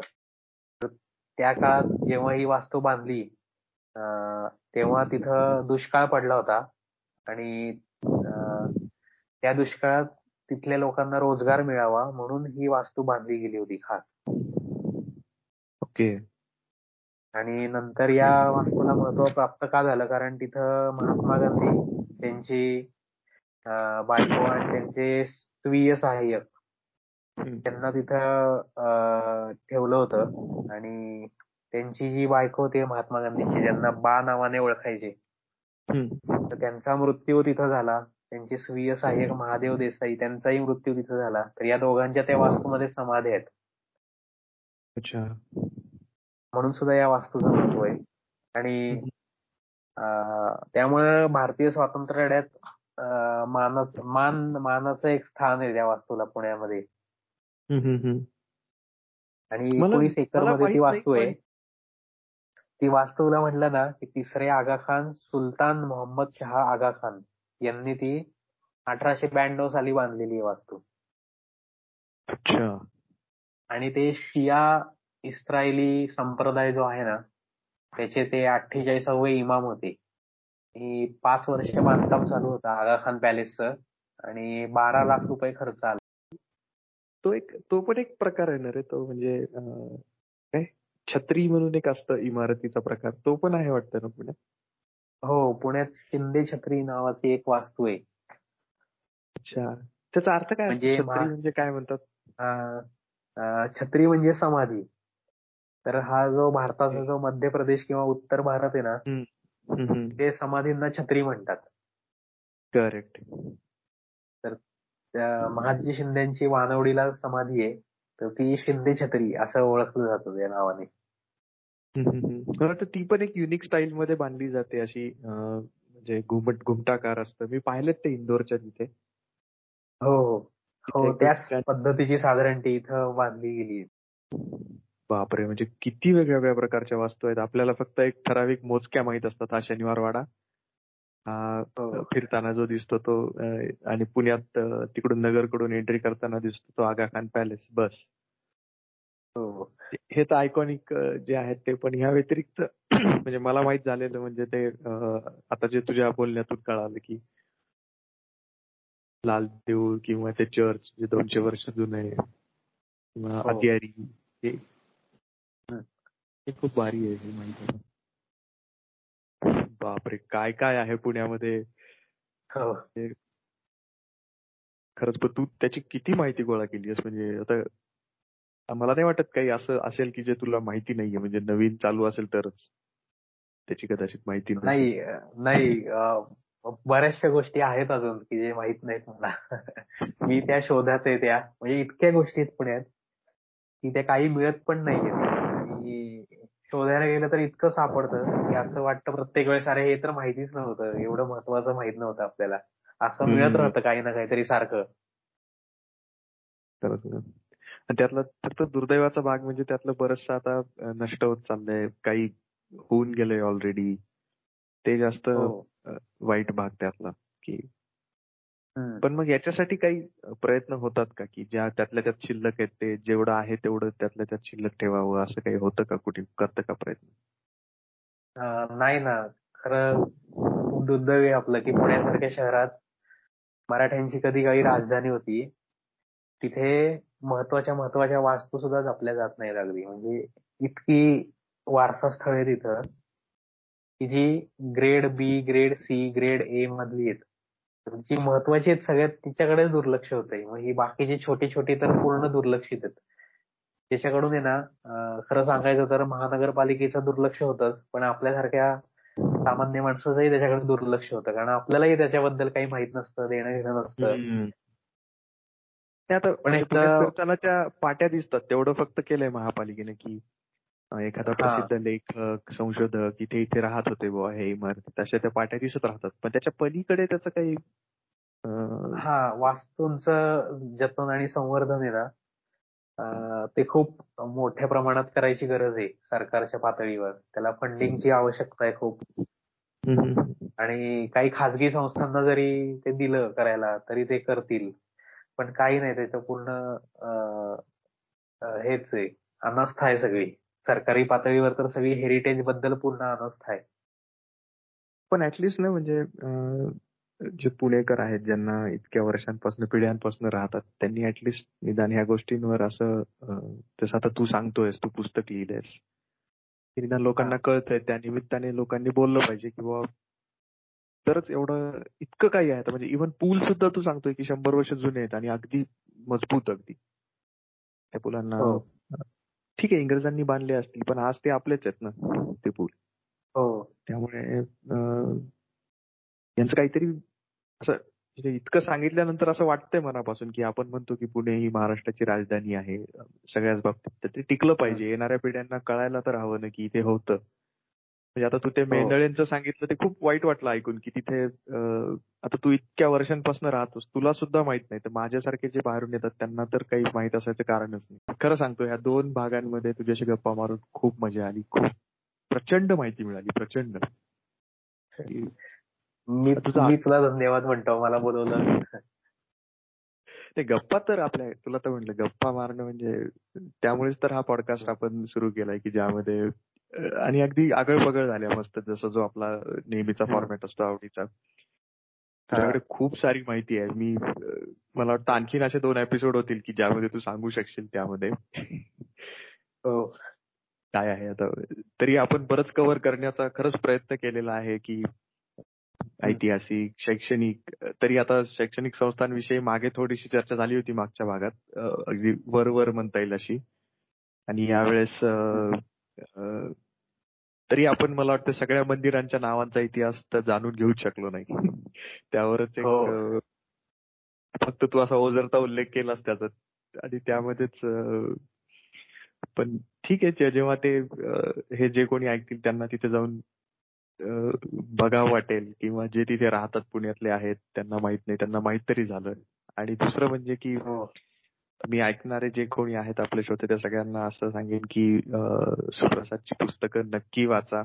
Speaker 2: त्या काळात जेव्हा ही वास्तू बांधली तेव्हा तिथं दुष्काळ पडला होता. आणि त्या दुष्काळात तिथल्या लोकांना रोजगार मिळावा म्हणून ही वास्तू बांधली गेली होती खास.
Speaker 1: ओके.
Speaker 2: आणि नंतर या वास्तूला महत्त्व प्राप्त का झालं? कारण तिथं महात्मा गांधी त्यांची बायको आणि त्यांचे स्वीय सहाय्यक. त्यांना तिथं ठेवलं होतं. आणि त्यांची जी बायको होती महात्मा गांधीची ज्यांना बा नावाने ओळखायचे. तर त्यांचा मृत्यू तिथं झाला. त्यांचे स्वीय सहाय्यक महादेव देसाई त्यांचाही मृत्यू तिथं झाला. तर या दोघांच्या त्या वास्तूमध्ये समाधी आहेत.
Speaker 1: अच्छा.
Speaker 2: म्हणून सुद्धा या वास्तूचं महत्त्व आहे. आणि त्यामुळे भारतीय स्वातंत्र्य लढ्यात मानाच मान मानाचं एक स्थान आहे त्या वास्तूला पुण्यामध्ये. आणि एकोणीस एकरमध्ये ती वास्तू आहे. ती वास्तूला म्हटलं ना की तिसरे आगा खान सुलतान मोहम्मद शहा आगा खान यांनी ती अठराशे ब्याण्णव साली बांधलेली वास्तू.
Speaker 1: अच्छा.
Speaker 2: आणि ते शिया इस्रायली संप्रदाय जो आहे ना त्याचे ते अठ्ठेचाळीसावे इमाम होते. पाच वर्ष बांधकाम चालू होतं आगा खान पॅलेसचं. आणि बारा लाख रुपये खर्च आला.
Speaker 1: तो एक तो पण एक प्रकार आहे ना रे तो म्हणजे काय? छत्री म्हणून एक असतं इमारतीचा प्रकार. तो पण आहे वाटतं ना पुण्यात?
Speaker 2: हो पुण्यात शिंदे छत्री नावाची एक वास्तू आहे.
Speaker 1: अच्छा. त्याचा अर्थ काय म्हणजे म्हणजे काय म्हणतात?
Speaker 2: छत्री म्हणजे समाधी. तर हा जो भारताचा जो मध्य प्रदेश किंवा उत्तर भारत आहे ना ते समाधींना छत्री म्हणतात.
Speaker 1: करेक्ट
Speaker 2: तर त्या महाजी शिंदेची वानवडीला समाधी आहे तर ती शिंदे छत्री असं ओळखलं जातं त्या नावाने.
Speaker 1: मला ती पण एक युनिक स्टाईल मध्ये बांधली जाते अशी म्हणजे घुमट घुमटाकार असतं. मी पाहिलेत ते इंदोरच्या तिथे.
Speaker 2: हो हो. हो त्याच पद्धतीची साधारण ती इथं बांधली गेली.
Speaker 1: बापरे म्हणजे किती वेगवेगळ्या प्रकारच्या वास्तू आहेत. आपल्याला फक्त एक ठराविक मोजक्या माहीत असतात हा शनिवार वाडा. हा फिरताना जो दिसतो तो आणि पुण्यात तिकडून नगरकडून एंट्री करताना दिसतो तो आगा खान पॅलेस बस. हो. हे तर आयकॉनिक जे आहेत ते पण ह्या व्यतिरिक्त म्हणजे मला माहीत झालेलं म्हणजे ते आता जे तुझ्या बोलण्यातून कळालं की लाल देऊळ किंवा ते चर्च जे दोनशे वर्ष जुनं आहे किंवा अतियारी हे खूप भारी आहे माहिती बापरे! काय काय आहे पुण्यामध्ये?
Speaker 2: हो.
Speaker 1: खरंच पण तू त्याची किती माहिती गोळा केली म्हणजे आता मला नाही वाटत काही असं असेल की जे तुला माहिती नाहीये म्हणजे नवीन चालू असेल तरच. त्याची कदाचित माहिती
Speaker 2: नाही नाही बऱ्याचशा गोष्टी आहेत अजून की जे माहीत नाहीत मला. मी त्या शोधात आहे त्या. म्हणजे इतक्या गोष्टी आहेत पुण्यात की त्या काही मिळत पण नाहीये शोधायला गेलं तर इतकं सापडतं की असं वाटतं प्रत्येक वेळेस अरे हे तर माहितीच नव्हतं. एवढं महत्वाचं माहीत नव्हतं आपल्याला. असं मिळत राहतं काही ना काहीतरी सारखं.
Speaker 1: त्यातला फक्त दुर्दैवाचा भाग म्हणजे त्यातलं बरचसं आता नष्ट होत चाललंय. काही होऊन गेलंय ऑलरेडी ते जास्त
Speaker 2: हो.
Speaker 1: वाईट भाग त्यातला की पण मग याच्यासाठी काही प्रयत्न होतात का? की ज्या त्यातल्या त्यात शिल्लक आहेत ते जेवढं आहे तेवढं त्यातल्या त्यात शिल्लक ठेवावं असं काही होतं का? कुठे करतं का प्रयत्न?
Speaker 2: नाही ना. खरं दुर्दैव आहे आपलं की पुण्यासारख्या शहरात मराठ्यांची कधी काही राजधानी होती तिथे महत्त्वाच्या महत्त्वाच्या वास्तू सुद्धा जपल्या जात नाहीत अगदी. म्हणजे इतकी वारसा स्थळ आहे तिथं की जी grade B grade C grade A मधली आहेत. जी महत्वाची आहेत सगळ्यात तिच्याकडे दुर्लक्ष होतंय. मग ही बाकीची छोटी छोटी तर पूर्ण दुर्लक्षित आहेत. त्याच्याकडून आहे ना खरं सांगायचं तर महानगरपालिकेचं दुर्लक्ष होतच पण आपल्यासारख्या सामान्य माणसाचंही त्याच्याकडे दुर्लक्ष होतं. कारण आपल्यालाही त्याच्याबद्दल काही माहीत नसतं देणं घेणं नसतं
Speaker 1: पण त्या पाट्या दिसतात. तेवढं फक्त केलंय महापालिकेने की एखादा प्रसिद्ध लेखक संशोधक इथे इथे राहत होते बुवा हे इमारती. तशा त्या पाट्या दिसत राहतात. पण त्याच्या पलीकडे त्याचं काही
Speaker 2: हा वास्तूंचं जतन आणि संवर्धन आहे ना ते खूप मोठ्या प्रमाणात करायची गरज आहे सरकारच्या पातळीवर. त्याला फंडिंगची आवश्यकता आहे खूप. आणि काही खाजगी संस्थांना जरी ते दिलं करायला तरी ते करतील. पण काही नाही त्याचं पूर्ण हेच आहे. अनास्था आहे सगळी. सरकारी पातळीवर तर सगळी हेरिटेजबद्दल पूर्ण अनास्था आहे.
Speaker 1: पण ऍटलिस्ट ना म्हणजे जे पुणेकर आहेत ज्यांना इतक्या वर्षांपासून पिढ्यांपासून राहतात त्यांनी ऍटलिस्ट निदान ह्या गोष्टींवर असं जसं आता तू सांगतोयस तू पुस्तक लिहिलंयस निदान लोकांना कळतंय त्या निमित्ताने लोकांनी बोललं पाहिजे की बाबा तरच एवढं इतकं काही आहे. म्हणजे इव्हन पूल सुद्धा तू सांगतोय की शंभर वर्ष जुने आहेत आणि अगदी मजबूत अगदी. त्या पुलांना हो. ठीक आहे इंग्रजांनी बांधले असतील पण आज ते आपलेच आहेत ना ते पूल.
Speaker 2: हो.
Speaker 1: त्यामुळे यांचं काहीतरी असं म्हणजे इतकं सांगितल्यानंतर असं वाटतंय मनापासून की आपण म्हणतो की पुणे ही महाराष्ट्राची राजधानी आहे सगळ्याच बाबतीत. तर ते टिकलं पाहिजे. येणाऱ्या पिढ्यांना कळायला तर हवं ना की इथे होतं. म्हणजे आता तू ते हो. मेंढळ्यांचं सांगितलं ते खूप वाईट वाटलं ऐकून की तिथे आता तू इतक्या वर्षांपासून राहतोस तुला सुद्धा माहीत नाही. तर माझ्यासारखे जे बाहेरून येतात त्यांना तर काही माहीत असायचं कारणच नाही. खरं सांगतो ह्या दोन भागांमध्ये तुझ्याशी गप्पा मारून खूप मजा आली. खूप प्रचंड माहिती मिळाली प्रचंड.
Speaker 2: मी तुला धन्यवाद म्हणतो मला बोलवलं.
Speaker 1: ते गप्पा तर आपल्या तुला तर म्हटलं गप्पा मारणं म्हणजे त्यामुळेच तर हा पॉडकास्ट आपण सुरू केलाय की ज्यामध्ये आणि अगदी आगळ बगळ झाल्या मस्त जसं जो आपला नेहमीचा फॉर्मॅट असतो आवडीचा. तुझ्याकडे खूप सारी माहिती आहे. मी मला वाटतं आणखीन असे दोन एपिसोड होतील की ज्यामध्ये तू सांगू शकशील त्यामध्ये. हो. काय आहे आता? तरी आपण बरंच कव्हर करण्याचा खरंच प्रयत्न केलेला आहे की ऐतिहासिक शैक्षणिक तरी आता शैक्षणिक संस्थांविषयी मागे थोडीशी चर्चा झाली होती मागच्या भागात. अगदी वर वर म्हणता येईल अशी. आणि यावेळेस तरी आपण मला वाटतं सगळ्या मंदिरांच्या नावांचा इतिहास तर जाणून घेऊच शकलो नाही त्यावरच एक हो. फक्त तू असा ओझरता उल्लेख केलास त्याचा आणि त्यामध्येच पण ठीक आहे जेव्हा ते हे जे कोणी ऐकतील त्यांना तिथे जाऊन बघावं वाटेल किंवा जे तिथे राहतात पुण्यातले आहेत त्यांना माहीत नाही त्यांना माहीत तरी झालं आणि दुसरं म्हणजे की हो. मी ऐकणारे जे कोणी आहेत आपले श्रोते त्या सगळ्यांना असं सांगेन की सुप्रसादची पुस्तकं नक्की वाचा.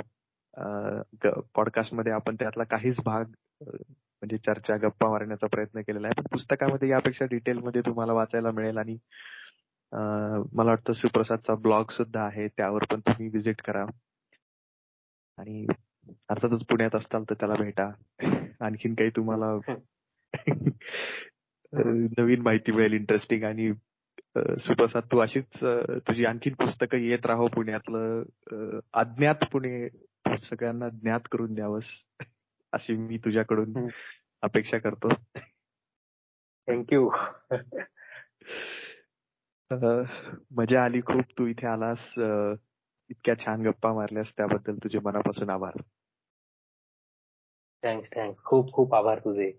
Speaker 1: पॉडकास्टमध्ये आपण त्यातला काहीच भाग म्हणजे चर्चा गप्पा मारण्याचा प्रयत्न केलेला आहे. पण पुस्तकामध्ये यापेक्षा डिटेलमध्ये तुम्हाला वाचायला मिळेल आणि मला वाटतं सुप्रसादचा ब्लॉग सुद्धा आहे त्यावर पण तुम्ही व्हिजिट करा. आणि अर्थातच पुण्यात असताल तर त्याला भेटा. आणखीन काही तुम्हाला नवीन माहिती मिळेल इंटरेस्टिंग आणि सुप्रसाद तू अशीच तुझी आणखीन पुस्तकं येत राहो पुण्यातलं. अज्ञात पुणे सगळ्यांना ज्ञात करून द्यावस अशी मी तुझ्याकडून अपेक्षा करतो.
Speaker 2: थँक्यू
Speaker 1: मजा आली खूप. तू इथे आलास इतक्या छान गप्पा मारल्यास त्याबद्दल तुझे मनापासून आभार.
Speaker 2: थँक्स थँक्स खूप खूप आभार तुझे.